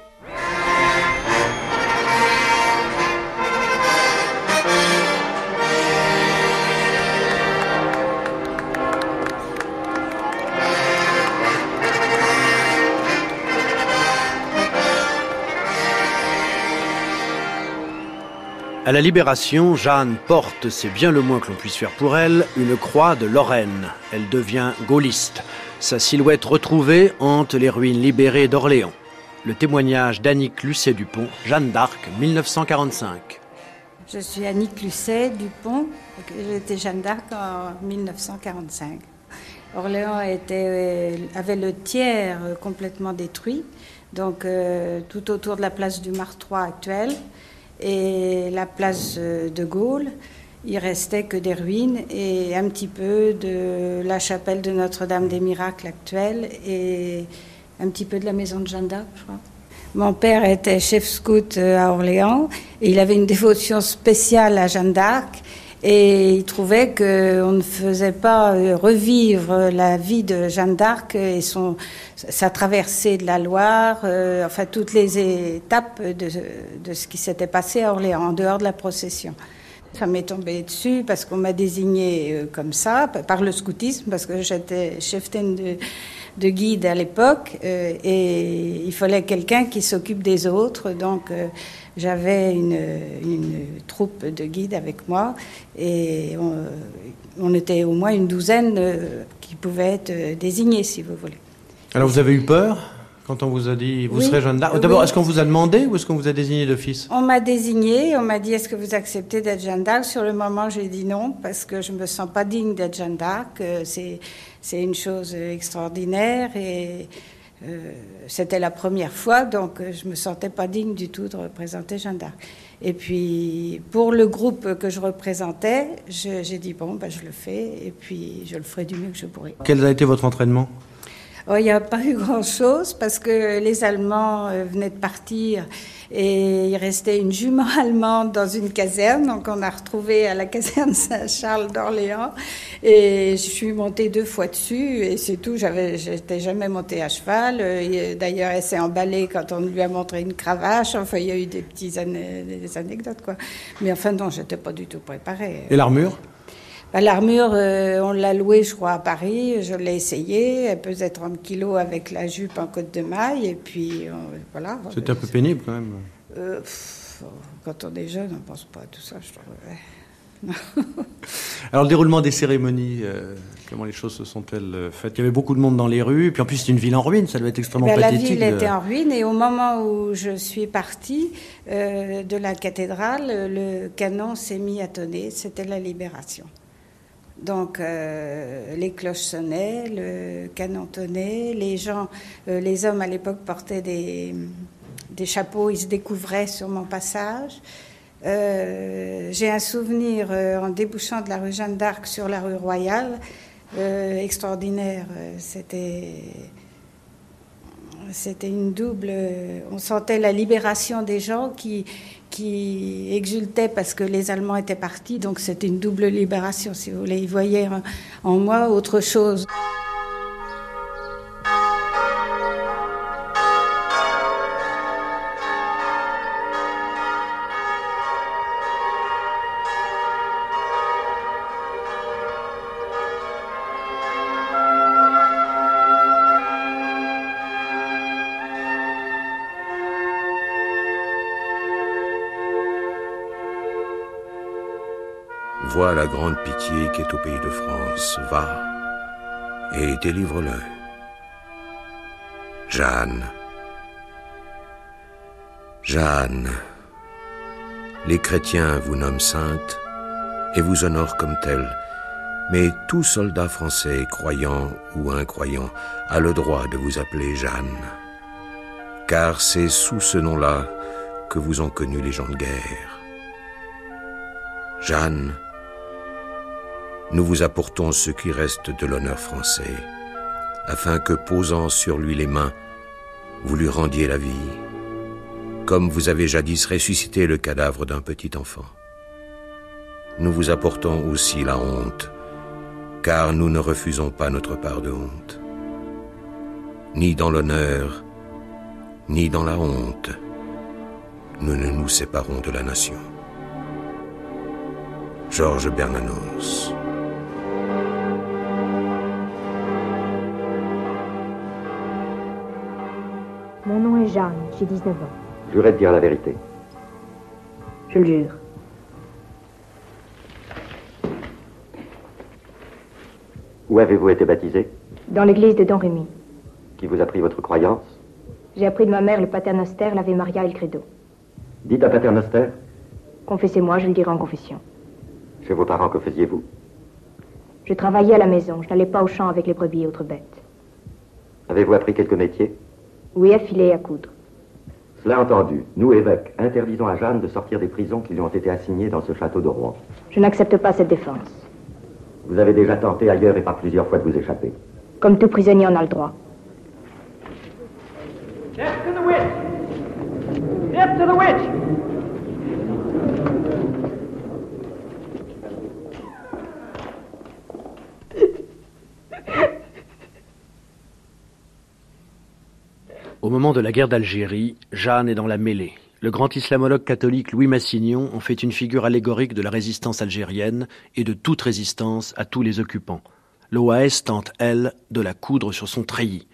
À la Libération, Jeanne porte, c'est bien le moins que l'on puisse faire pour elle, une croix de Lorraine. Elle devient gaulliste. Sa silhouette retrouvée hante les ruines libérées d'Orléans. le témoignage d'Annick Lucet-Dupont, Jeanne d'Arc, 1945. Je suis Annick Lucet Dupont, j'étais Jeanne d'Arc en 1945. Orléans était, avait le tiers complètement détruit, donc euh, tout autour de la place du Martroi actuelle et la place de Gaulle. Il restait que des ruines et un petit peu de la chapelle de Notre-Dame des Miracles actuelle et un petit peu de la maison de Jeanne d'Arc, je crois. Mon père était chef scout euh, à Orléans et il avait une dévotion spéciale à Jeanne d'Arc et il trouvait qu'on ne faisait pas euh, revivre la vie de Jeanne d'Arc et son, sa traversée de la Loire, euh, enfin toutes les étapes de, de ce qui s'était passé à Orléans, en dehors de la procession. Ça m'est tombé dessus parce qu'on m'a désigné comme ça, par le scoutisme, parce que j'étais cheftaine de de guide à l'époque euh, et il fallait quelqu'un qui s'occupe des autres. Donc euh, j'avais une, troupe de guides avec moi et on, était au moins une douzaine euh, qui pouvaient être désignés, si vous voulez. Alors vous avez eu peur quand on vous a dit vous serez Jeanne d'Arc D'abord, est-ce qu'on vous a demandé ou est-ce qu'on vous a désigné d'office? On m'a désigné, on m'a dit est-ce que vous acceptez d'être Jeanne d'Arc Sur le moment, j'ai dit non parce que je me sens pas digne d'être Jeanne d'Arc. C'est c'est une chose extraordinaire et euh, c'était la première fois, donc euh, je me sentais pas digne du tout de représenter Jeanne d'Arc. Et puis pour le groupe que je représentais, j'ai dit bon, ben, je le fais et puis je le ferai du mieux que je pourrai. Quel a été votre entraînement? Oh, Il n'y a pas eu grand-chose parce que les Allemands euh, venaient de partir et il restait une jument allemande dans une caserne, donc on a retrouvé à la caserne Saint-Charles d'Orléans. Et je suis montée deux fois dessus, et c'est tout. J'avais, j'étais jamais montée à cheval. Euh, d'ailleurs, elle s'est emballée quand on lui a montré une cravache. Enfin, il y a eu des petites des anecdotes, quoi. Mais enfin, non, j'étais pas du tout préparée. Et l'armure? Bah, L'armure, euh, on l'a louée, je crois, à Paris. Je l'ai essayée. Elle pesait 30 kilos avec la jupe en côte de maille. Et puis, euh, voilà. C'était un peu pénible, quand même. Euh, quand on est jeune, on ne pense pas à tout ça, je trouve. Alors, le déroulement des cérémonies, comment les choses se sont-elles faites? Il y avait beaucoup de monde dans les rues. Puis en plus, c'est une ville en ruine. Ça doit être extrêmement ben, pathétique. La ville était en ruine. Et au moment où je suis partie de la cathédrale, le canon s'est mis à tonner. C'était la libération. Donc euh, les cloches sonnaient, le canon tonnait, les gens, euh, les hommes à l'époque portaient des, des, chapeaux, ils se découvraient sur mon passage. Euh, j'ai un souvenir en débouchant de la rue Jeanne d'Arc sur la rue Royale, extraordinaire. C'était c'était une double. On sentait la libération des gens qui, qui exultaient parce que les Allemands étaient partis. Donc c'était une double libération, si vous voulez. Ils voyaient en moi autre chose. La grande pitié qui est au pays de France. Va et délivre-le. Jeanne. Jeanne. Les chrétiens vous nomment sainte et vous honorent comme telle. Mais tout soldat français, croyant ou incroyant, a le droit de vous appeler Jeanne. Car c'est sous ce nom-là que vous ont connu les gens de guerre. Jeanne, nous vous apportons ce qui reste de l'honneur français, afin que, posant sur lui les mains, vous lui rendiez la vie, comme vous avez jadis ressuscité le cadavre d'un petit enfant. Nous vous apportons aussi la honte, car nous ne refusons pas notre part de honte. Ni dans l'honneur, ni dans la honte, nous ne nous séparons de la nation. Georges Bernanos. Jeanne, j'ai 19 ans. Jurez de dire la vérité. Je le jure. Où avez-vous été baptisé? Dans l'église de Don Rémy. Qui vous a pris votre croyance? J'ai appris de ma mère le paternoster, l'Ave Maria et le Credo. Dites à paternoster. Confessez-moi, je le dirai en confession. Chez vos parents, que faisiez-vous? Je travaillais à la maison, je n'allais pas au champ avec les brebis et autres bêtes. Avez-vous appris quelques métiers? Oui, à filer et à coudre. Cela entendu, nous, évêques, interdisons à Jeanne de sortir des prisons qui lui ont été assignées dans ce château de Rouen. Je n'accepte pas cette défense. Vous avez déjà tenté ailleurs et par plusieurs fois de vous échapper. Comme tout prisonnier en a le droit. Death to the witch! Death to the witch! Au moment de la guerre d'Algérie, Jeanne est dans la mêlée. Le grand islamologue catholique Louis Massignon en fait une figure allégorique de la résistance algérienne et de toute résistance à tous les occupants. L'OAS tente, elle, de la coudre sur son treillis.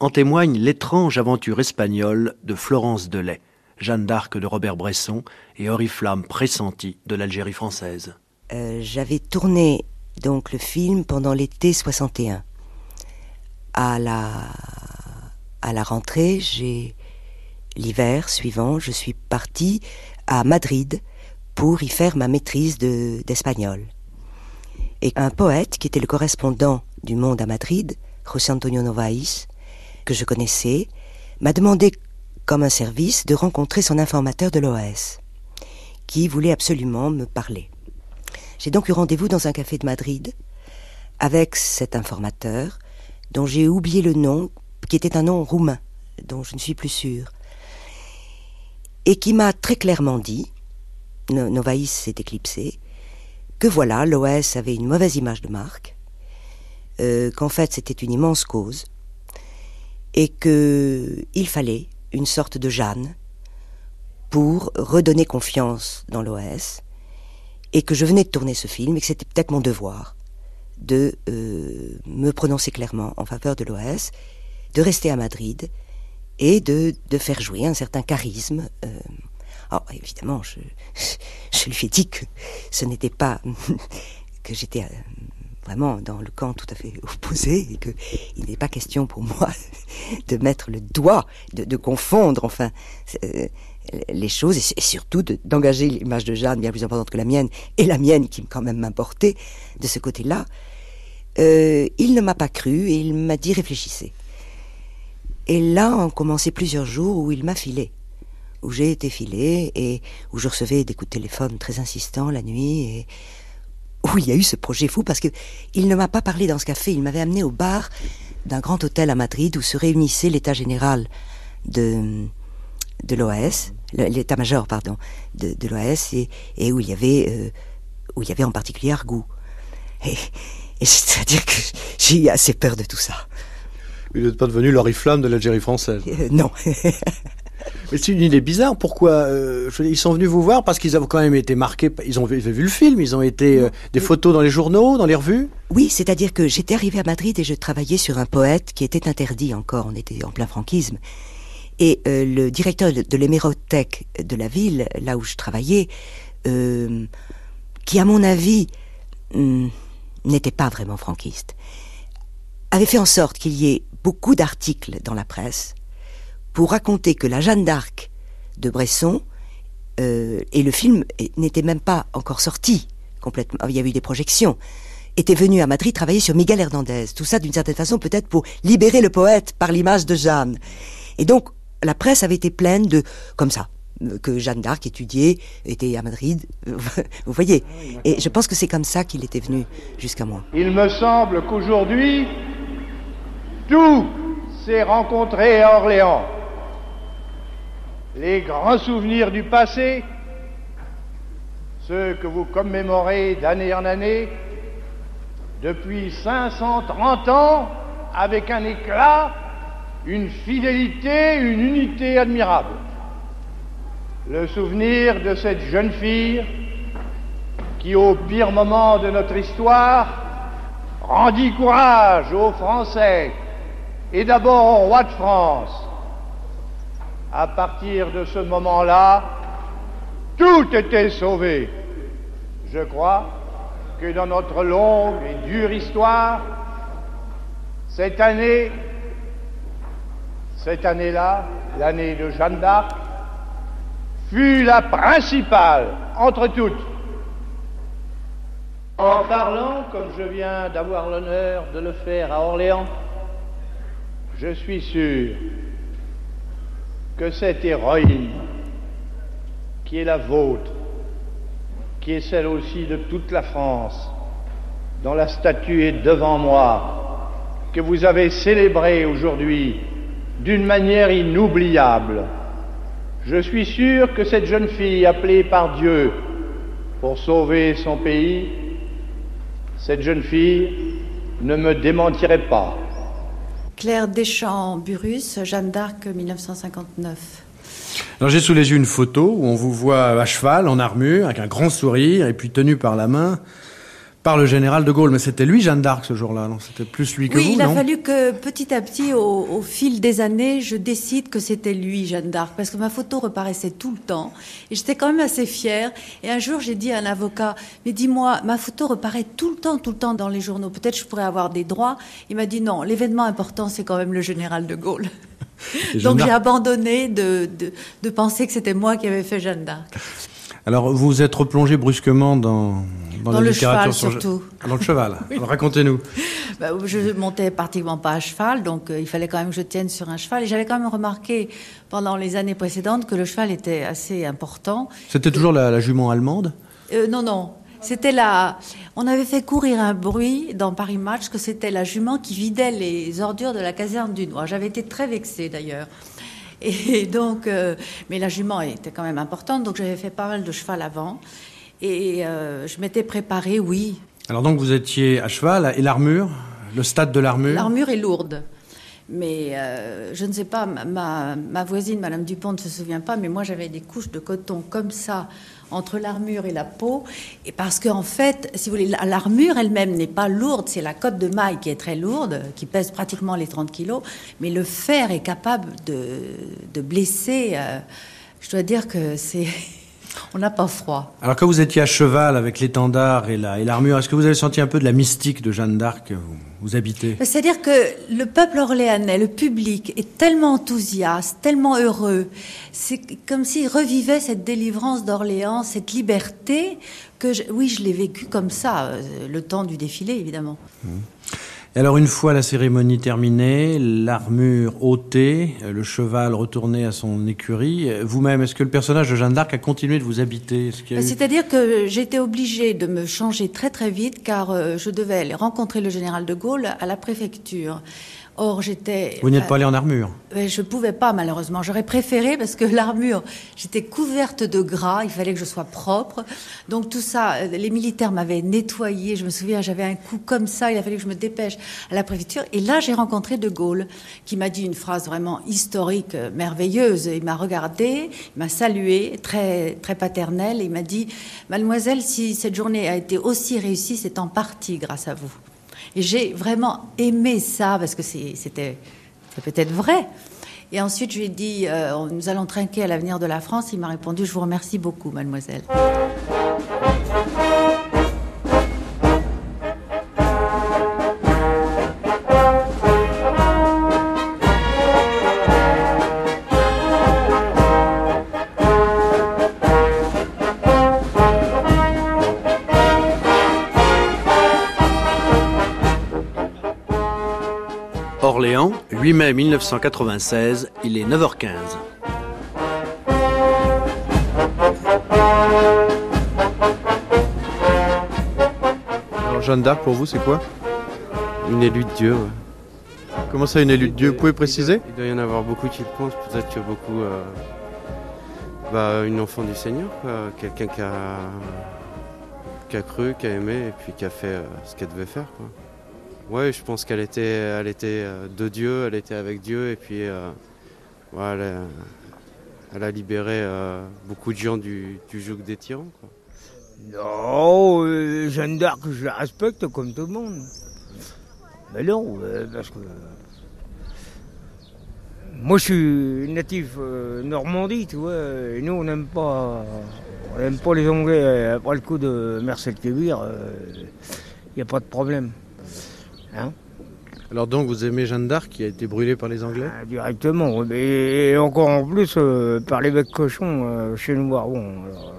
En témoigne l'étrange aventure espagnole de Florence Delay, Jeanne d'Arc de Robert Bresson et Oriflamme pressentie de l'Algérie française. Euh, J'avais tourné donc le film pendant l'été 61. À la, à la rentrée, j'ai l'hiver suivant, je suis partie à Madrid pour y faire ma maîtrise d'espagnol. et un poète qui était le correspondant du Monde à Madrid, José Antonio Novais, que je connaissais, m'a demandé comme un service de rencontrer son informateur de l'OAS, qui voulait absolument me parler. J'ai donc eu rendez-vous dans un café de Madrid avec cet informateur, dont j'ai oublié le nom, qui était un nom roumain, dont je ne suis plus sûre, et qui m'a très clairement dit, Novaïs s'est éclipsé, que voilà, l'OS avait une mauvaise image de marque, euh, qu'en fait c'était une immense cause, et qu'il fallait une sorte de Jeanne pour redonner confiance dans l'OS, et que je venais de tourner ce film, et que c'était peut-être mon devoir de euh, me prononcer clairement en faveur de l'OS, de rester à Madrid, et de, de faire jouer un certain charisme. Euh, alors, évidemment, je, je lui ai dit que ce n'était pas que j'étais euh, vraiment dans le camp tout à fait opposé et qu'il n'est pas question pour moi de mettre le doigt, de, confondre, enfin, euh, les choses et, et surtout d'engager l'image de Jeanne bien plus importante que la mienne et la mienne qui quand même m'importait de ce côté-là. Euh, il ne m'a pas cru et il m'a dit réfléchissez. Et là ont commencé plusieurs jours où il m'a filé, où j'ai été filé et où je recevais des coups de téléphone très insistants la nuit et où il y a eu ce projet fou parce que il ne m'a pas parlé dans ce café, il m'avait amené au bar d'un grand hôtel à Madrid où se réunissait l'état général de de l'OAS, l'état-major pardon de, de l'OAS et, où il y avait euh, où il y avait en particulier Argou. Et, et c'est-à-dire que j'ai eu assez peur de tout ça. Vous n'êtes pas devenu l'oriflamme de l'Algérie française euh, Non. Mais c'est une idée bizarre. Pourquoi euh, Ils sont venus vous voir parce qu'ils avaient quand même été marqués. Ils ont vu, vu le film. Ils ont été euh, des photos dans les journaux, dans les revues? Oui, c'est-à-dire que j'étais arrivée à Madrid et je travaillais sur un poète qui était interdit encore. On était en plein franquisme. Et euh, le directeur de, l'hémérothèque de la ville, là où je travaillais, qui à mon avis hum, n'était pas vraiment franquiste, avait fait en sorte qu'il y ait beaucoup d'articles dans la presse pour raconter que la Jeanne d'Arc de Bresson, euh, et le film n'était même pas encore sorti complètement, il y a eu des projections, était venu à Madrid travailler sur Miguel Hernandez. Tout ça d'une certaine façon peut-être pour libérer le poète par l'image de Jeanne. Et donc la presse avait été pleine de, comme ça, que Jeanne d'Arc étudiait, était à Madrid, vous voyez. Et je pense que c'est comme ça qu'il était venu jusqu'à moi. Il me semble qu'aujourd'hui, tout s'est rencontré à Orléans. Les grands souvenirs du passé, ceux que vous commémorez d'année en année, depuis 530 ans, avec un éclat, une fidélité, une unité admirable. Le souvenir de cette jeune fille qui, au pire moment de notre histoire, rendit courage aux Français et d'abord au roi de France. À partir de ce moment-là, tout était sauvé. Je crois que dans notre longue et dure histoire, cette année, cette année-là, l'année de Jeanne d'Arc, fut la principale entre toutes. En parlant, comme je viens d'avoir l'honneur de le faire à Orléans, je suis sûr que cette héroïne, qui est la vôtre, qui est celle aussi de toute la France, dont la statue est devant moi, que vous avez célébrée aujourd'hui d'une manière inoubliable. Je suis sûr que cette jeune fille appelée par Dieu pour sauver son pays, cette jeune fille ne me démentirait pas. Claire Deschamps-Burus, Jeanne d'Arc, 1959. Alors j'ai sous les yeux une photo où on vous voit à cheval, en armure, avec un grand sourire, et puis tenu par la main par le général de Gaulle. Mais c'était lui, Jeanne d'Arc, ce jour-là, non? C'était plus lui que oui, vous, il a non? fallu que petit à petit, au, au fil des années, je décide que c'était lui, Jeanne d'Arc, parce que ma photo reparaissait tout le temps, et j'étais quand même assez fière. Et un jour, j'ai dit à un avocat, mais dis-moi, ma photo reparaît tout le temps, tout le temps dans les journaux. Peut-être je pourrais avoir des droits. Il m'a dit non, l'événement important, c'est quand même le général de Gaulle. Donc j'ai abandonné de, de, de penser que c'était moi qui avais fait Jeanne d'Arc. Alors vous vous êtes replongé brusquement dans, dans, Dans la le littérature cheval, sur- surtout. Dans le cheval. Oui. Racontez-nous. Bah, je montais pratiquement pas à cheval, donc euh, il fallait quand même que je tienne sur un cheval. Et j'avais quand même remarqué pendant les années précédentes que le cheval était assez important. C'était toujours la, la jument allemande? Euh, non, non. C'était la. On avait fait courir un bruit dans Paris Match que c'était la jument qui vidait les ordures de la caserne du Noir. J'avais été très vexée d'ailleurs. Et donc, euh, mais la jument était quand même importante, donc j'avais fait pas mal de cheval avant. Et euh, je m'étais préparée, oui. Alors donc vous étiez à cheval, et l'armure Le stade de l'armure? L'armure est lourde. Mais euh, je ne sais pas, ma- ma, voisine, Madame Dupont, ne se souvient pas, mais moi j'avais des couches de coton comme ça entre l'armure et la peau. Et parce qu'en fait, si vous voulez, la- l'armure elle-même n'est pas lourde, c'est la cotte de maille qui est très lourde, qui pèse pratiquement les 30 kilos, mais le fer est capable de, de blesser. euh, je dois dire que c'est. On n'a pas froid. Alors quand vous étiez à cheval avec l'étendard et la- et l'armure, est-ce que vous avez senti un peu de la mystique de Jeanne d'Arc vous, vous habitez C'est-à-dire que le peuple orléanais, le public, est tellement enthousiaste, tellement heureux. C'est comme s'il revivait cette délivrance d'Orléans, cette liberté, que je- oui, je l'ai vécu comme ça, euh, le temps du défilé, évidemment. Et alors une fois la cérémonie terminée, l'armure ôtée, euh, le cheval retourné à son écurie, euh, vous-même, est-ce que le personnage de Jeanne d'Arc a continué de vous habiter? Eu- C'est-à-dire que j'étais obligée de me changer très très vite car euh, je devais aller rencontrer le général de Gaulle à la préfecture. Or, j'étais. Vous n'êtes enfin, pas allé en armure Je pouvais pas malheureusement. J'aurais préféré parce que l'armure, j'étais couverte de gras. Il fallait que je sois propre. Donc tout ça, euh, les militaires m'avaient nettoyé. Je me souviens, j'avais un coup comme ça. Il a fallu que je me dépêche à la préfecture. Et là, j'ai rencontré De Gaulle, qui m'a dit une phrase vraiment historique, euh, merveilleuse. Il m'a regardé, il m'a salué, très très paternel. Et il m'a dit, Mademoiselle, si cette journée a été aussi réussie, c'est en partie grâce à vous. Et j'ai vraiment aimé ça parce que c'était peut-être vrai. Et ensuite, je lui ai dit, euh, nous allons trinquer à l'avenir de la France. Il m'a répondu, je vous remercie beaucoup, mademoiselle. Orléans, 8 mai 1996, il est 9h15. Alors Jeanne d'Arc pour vous c'est quoi? Une élue de Dieu. ouais. Comment ça une élue de Dieu? Vous pouvez préciser? Il doit y en avoir beaucoup qui le pensent, peut-être que beaucoup. euh, bah, une enfant du Seigneur, quoi. quelqu'un qui a, qui a cru, qui a aimé et puis qui a fait euh, ce qu'elle devait faire. Quoi. Ouais, je pense qu'elle était, elle était euh, de Dieu, elle était avec Dieu et puis euh, ouais, elle, a, libéré euh, beaucoup de gens du, du joug des tyrans. Non, euh, Jeanne d'Arc, je la respecte comme tout le monde. Mais non, euh, parce que. Moi, je suis natif euh, Normandie, tu vois, et nous, on n'aime pas. On n'aime pas les Anglais. euh, Après le coup de Marcel Kébir, il n'y a pas de problème. Hein Alors donc vous aimez Jeanne d'Arc qui a été brûlée par les Anglais Ah, Directement, et, et encore en plus euh, par l'évêque Cochon euh, chez nous. Bon, alors,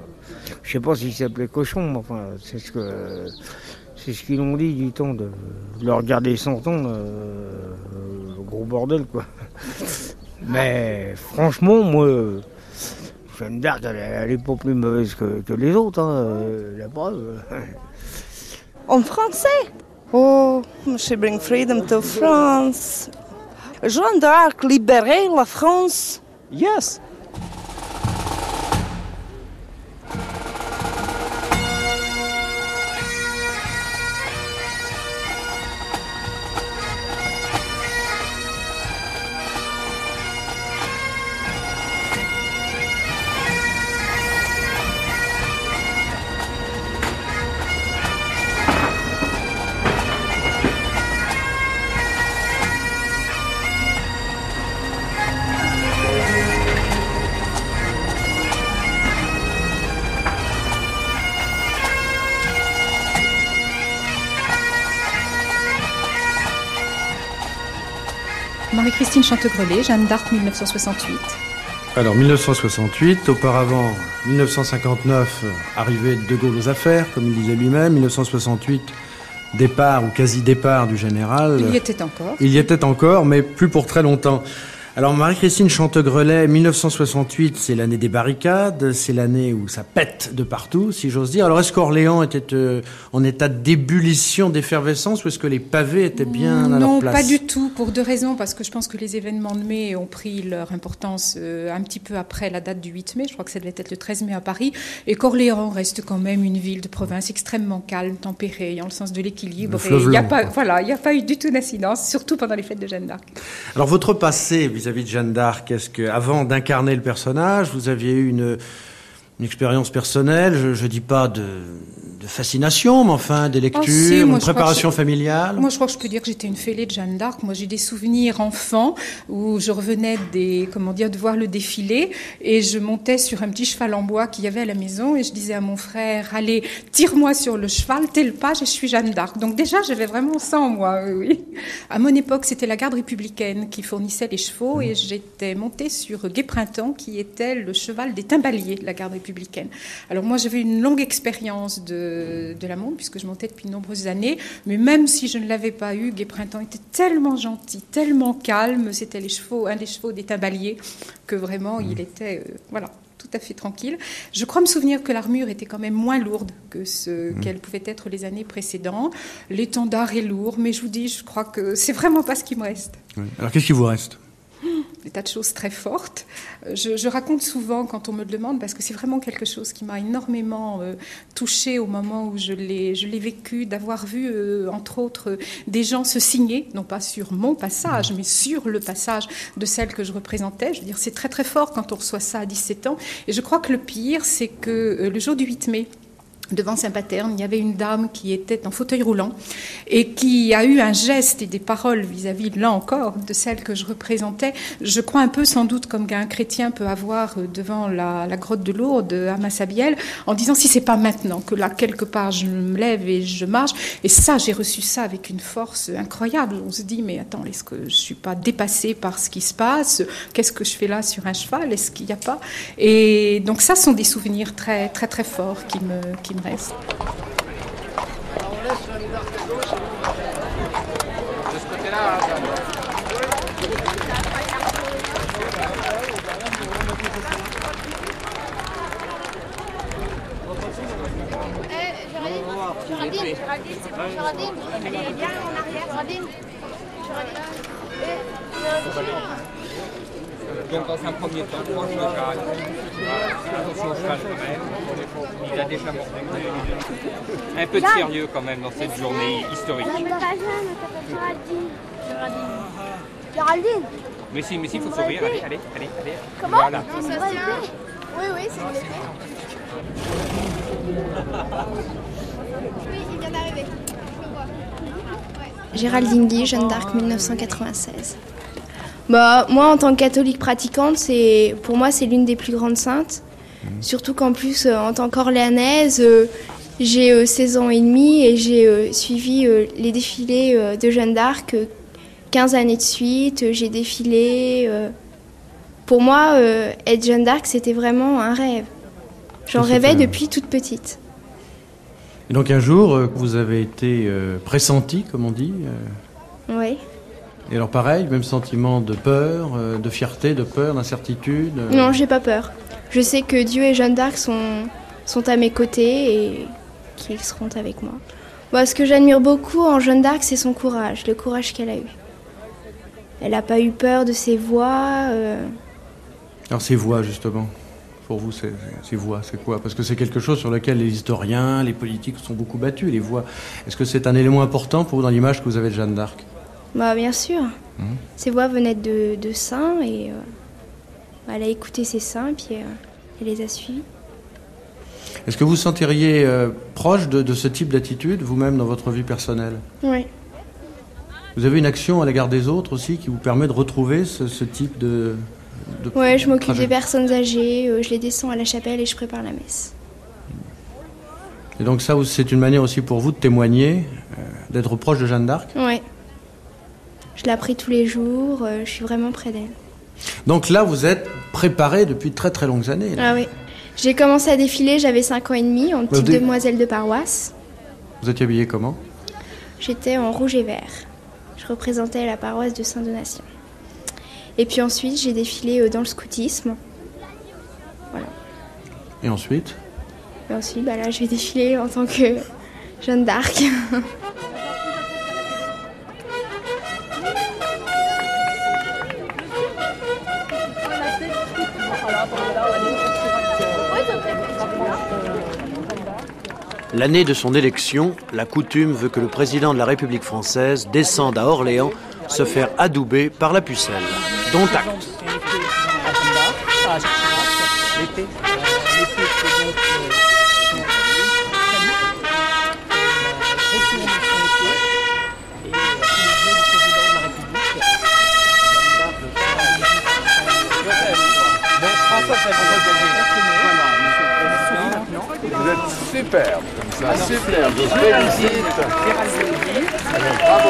je sais pas s'il s'appelait Cochon, mais enfin, c'est ce que c'est ce qu'ils ont dit, du temps de, de leur garder son ton, euh, gros bordel quoi. Mais franchement, moi, euh, Jeanne d'Arc, elle, elle est pas plus mauvaise que, que les autres, hein, euh, la preuve. En français? Oh, she bring freedom to France. Jeanne d'Arc libérer la France. Yes. Marie-Christine Chantegrelet, Jeanne d'Arc 1968. Alors 1968, auparavant 1959, euh, arrivée de De Gaulle aux affaires, comme il disait lui-même, 1968, départ ou quasi-départ du général. Il y était encore. Il y était encore, mais plus pour très longtemps. Alors Marie-Christine Chantegrelet, 1968, c'est l'année des barricades, c'est l'année où ça pète de partout, si j'ose dire. Alors est-ce qu'Orléans était euh, en état d'ébullition, d'effervescence, ou est-ce que les pavés étaient bien à leur Non, place pas du tout, pour deux raisons. Parce que je pense que les événements de mai ont pris leur importance euh, un petit peu après la date du 8 mai. Je crois que ça devait être le 13 mai à Paris. Et qu'Orléans reste quand même une ville de province extrêmement calme, tempérée, dans le sens de l'équilibre. Il y a pas, voilà, il n'y a pas eu du tout d'incidence, surtout pendant les fêtes de Jeanne d'Arc. Alors votre passé vis-à-vis de Jeanne d'Arc, est-ce que avant d'incarner le personnage, vous aviez eu une, une expérience personnelle, je, ne dis pas de, de fascination, mais enfin des lectures, Oh, si, moi, une préparation je- familiale Moi, je crois que je peux dire que j'étais une fêlée de Jeanne d'Arc. Moi, j'ai des souvenirs enfants où je revenais des, comment dire, de voir le défilé et je montais sur un petit cheval en bois qu'il y avait à la maison et je disais à mon frère, allez, tire-moi sur le cheval, tel pas, je suis Jeanne d'Arc. Donc déjà, j'avais vraiment ça en moi, oui. À mon époque, c'était la garde républicaine qui fournissait les chevaux et j'étais montée sur Gai Printemps qui était le cheval des timbaliers de la garde républicaine. Alors moi, j'avais une longue expérience de, de la montre puisque je montais depuis de nombreuses années, mais même si je ne l'avais pas eu, Gai Printemps était tellement gentil, tellement calme, c'était les chevaux, un des chevaux des timbaliers, que vraiment il était, euh, voilà, tout à fait tranquille. Je crois me souvenir que l'armure était quand même moins lourde que ce qu'elle pouvait être les années précédentes. L'étendard est lourd, mais je vous dis, je crois que c'est vraiment pas ce qui me reste Oui. Alors qu'est-ce qui vous reste? Des tas de choses très fortes. Euh, Je, je raconte souvent quand on me le demande, parce que c'est vraiment quelque chose qui m'a énormément euh, touchée au moment où je l'ai, je l'ai vécu, d'avoir vu, euh, entre autres, des gens se signer, non pas sur mon passage, mais sur le passage de celle que je représentais. Je veux dire, c'est très très fort quand on reçoit ça à 17 ans. Et je crois que le pire, c'est que le jour du 8 mai, Devant Saint-Paterne, il y avait une dame qui était en fauteuil roulant et qui a eu un geste et des paroles vis-à-vis, là encore, de celle que je représentais. Je crois un peu, sans doute, comme qu'un chrétien peut avoir euh, devant la, grotte de Lourdes, à Massabielle, en disant si c'est pas maintenant que là, quelque part, je me lève et je marche. Et ça, j'ai reçu ça avec une force incroyable. On se dit, mais attends, est-ce que je suis pas dépassée par ce qui se passe? Qu'est-ce que je fais là sur un cheval? Est-ce qu'il n'y a pas? Et donc, ça sont des souvenirs très, très, très forts qui me, qui me restent. Géraldine, Géraldine, c'est bon, Géraldine. Allez, viens en arrière, Géraldine. Géraldine. Donc dans un premier temps, proche de Jeanne, attention au cheval quand même, il a déjà mordu. Un peu de sérieux quand même dans cette journée historique. Géraldine. Géraldine. Géraldine. Mais si, mais si, il faut sourire, allez, allez, allez, allez. Comment Voilà. Non, ça se tient. Oui, oui, c'est une épée. Oui, il vient d'arriver. Je le vois. Géraldine Guy, Jeanne d'Arc, 1996. Bah, moi, en tant que catholique pratiquante, c'est, pour moi, c'est l'une des plus grandes saintes. Surtout qu'en plus, euh, en tant qu'orléanaise, euh, j'ai euh, 16 ans et demi et j'ai euh, suivi euh, les défilés euh, de Jeanne d'Arc euh, 15 années de suite, j'ai défilé. Pour moi, être Jeanne d'Arc, c'était vraiment un rêve. J'en rêvais depuis toute petite. Et donc un jour, vous avez été pressenti, comme on dit Oui. Et alors pareil, même sentiment de peur, de fierté, de peur, d'incertitude Non, j'ai pas peur. Je sais que Dieu et Jeanne d'Arc sont, sont à mes côtés et qu'ils seront avec moi. Ce que j'admire beaucoup en Jeanne d'Arc, c'est son courage, le courage qu'elle a eu. Elle n'a pas eu peur de ses voix. Euh. Alors ses voix, justement, pour vous, ces voix, c'est quoi? Parce que c'est quelque chose sur lequel les historiens, les politiques sont beaucoup battus, les voix. Est-ce que c'est un élément important pour vous dans l'image que vous avez de Jeanne d'Arc? Bah bien sûr. Mmh. Ces voix venaient de, de saints et euh, elle a écouté ses saints et puis euh, elle les a suivis. Est-ce que vous sentiriez euh, proche de, ce type d'attitude vous-même dans votre vie personnelle? Oui. Vous avez une action à l'égard des autres aussi qui vous permet de retrouver ce, type de... oui, je m'occupe des personnes âgées, je les descends à la chapelle et je prépare la messe. Et donc ça, c'est une manière aussi pour vous de témoigner, d'être proche de Jeanne d'Arc? Oui. Je la prie tous les jours, je suis vraiment près d'elle. Donc là, vous êtes préparé depuis très très longues années. Ah oui. J'ai commencé à défiler, j'avais 5 ans et demi, en petite demoiselle de paroisse. Vous étiez habillée comment? J'étais en rouge et vert. Je représentais la paroisse de Saint-Donatien. Et puis ensuite, j'ai défilé euh, dans le scoutisme. Voilà. Et ensuite? Et ensuite, bah là, je vais défiler en tant que Jeanne d'Arc. L'année de son élection, la coutume veut que le président de la République française descende à Orléans se faire adouber par la pucelle. Dont acte. Vous êtes superbe ça, superbe. Je vous félicite. Bravo,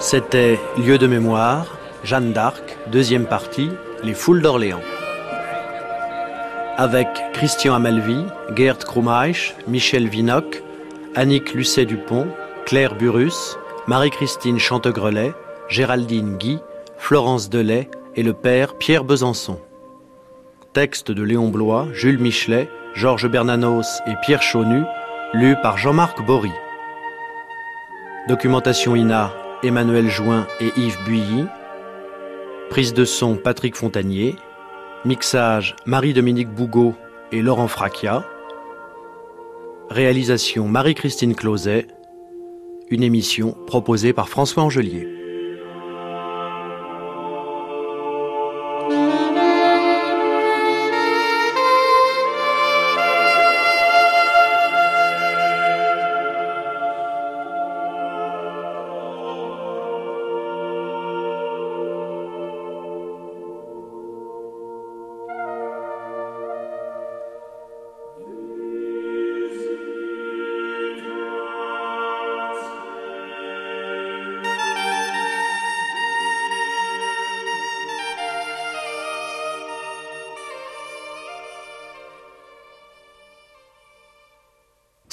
C'était Lieu de mémoire, Jeanne d'Arc, deuxième partie, Les Foules d'Orléans avec Christian Amalvi, Gerd Krumaich, Michel Vinoc, Annick Lucet-Dupont, Claire Burus, Marie-Christine Chantegrelet, Géraldine Guy, Florence Delay et le père Pierre Besançon. Texte de Léon Blois, Jules Michelet, Georges Bernanos et Pierre Chaunu, lu par Jean-Marc Bory. Documentation INA, Emmanuel Join et Yves Builly. Prise de son Patrick Fontanier. Mixage Marie-Dominique Bougot et Laurent Fracchia. Réalisation Marie-Christine Closet. Une émission proposée par François Angelier.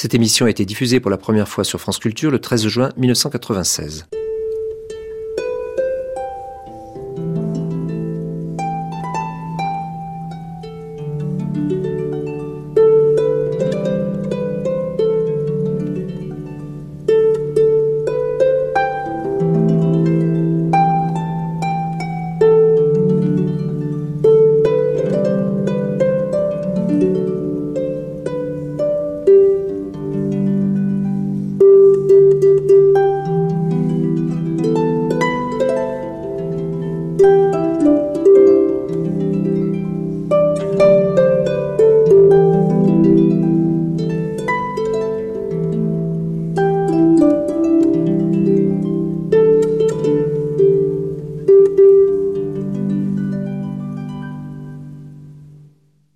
Cette émission a été diffusée pour la première fois sur France Culture le 13 juin 1996.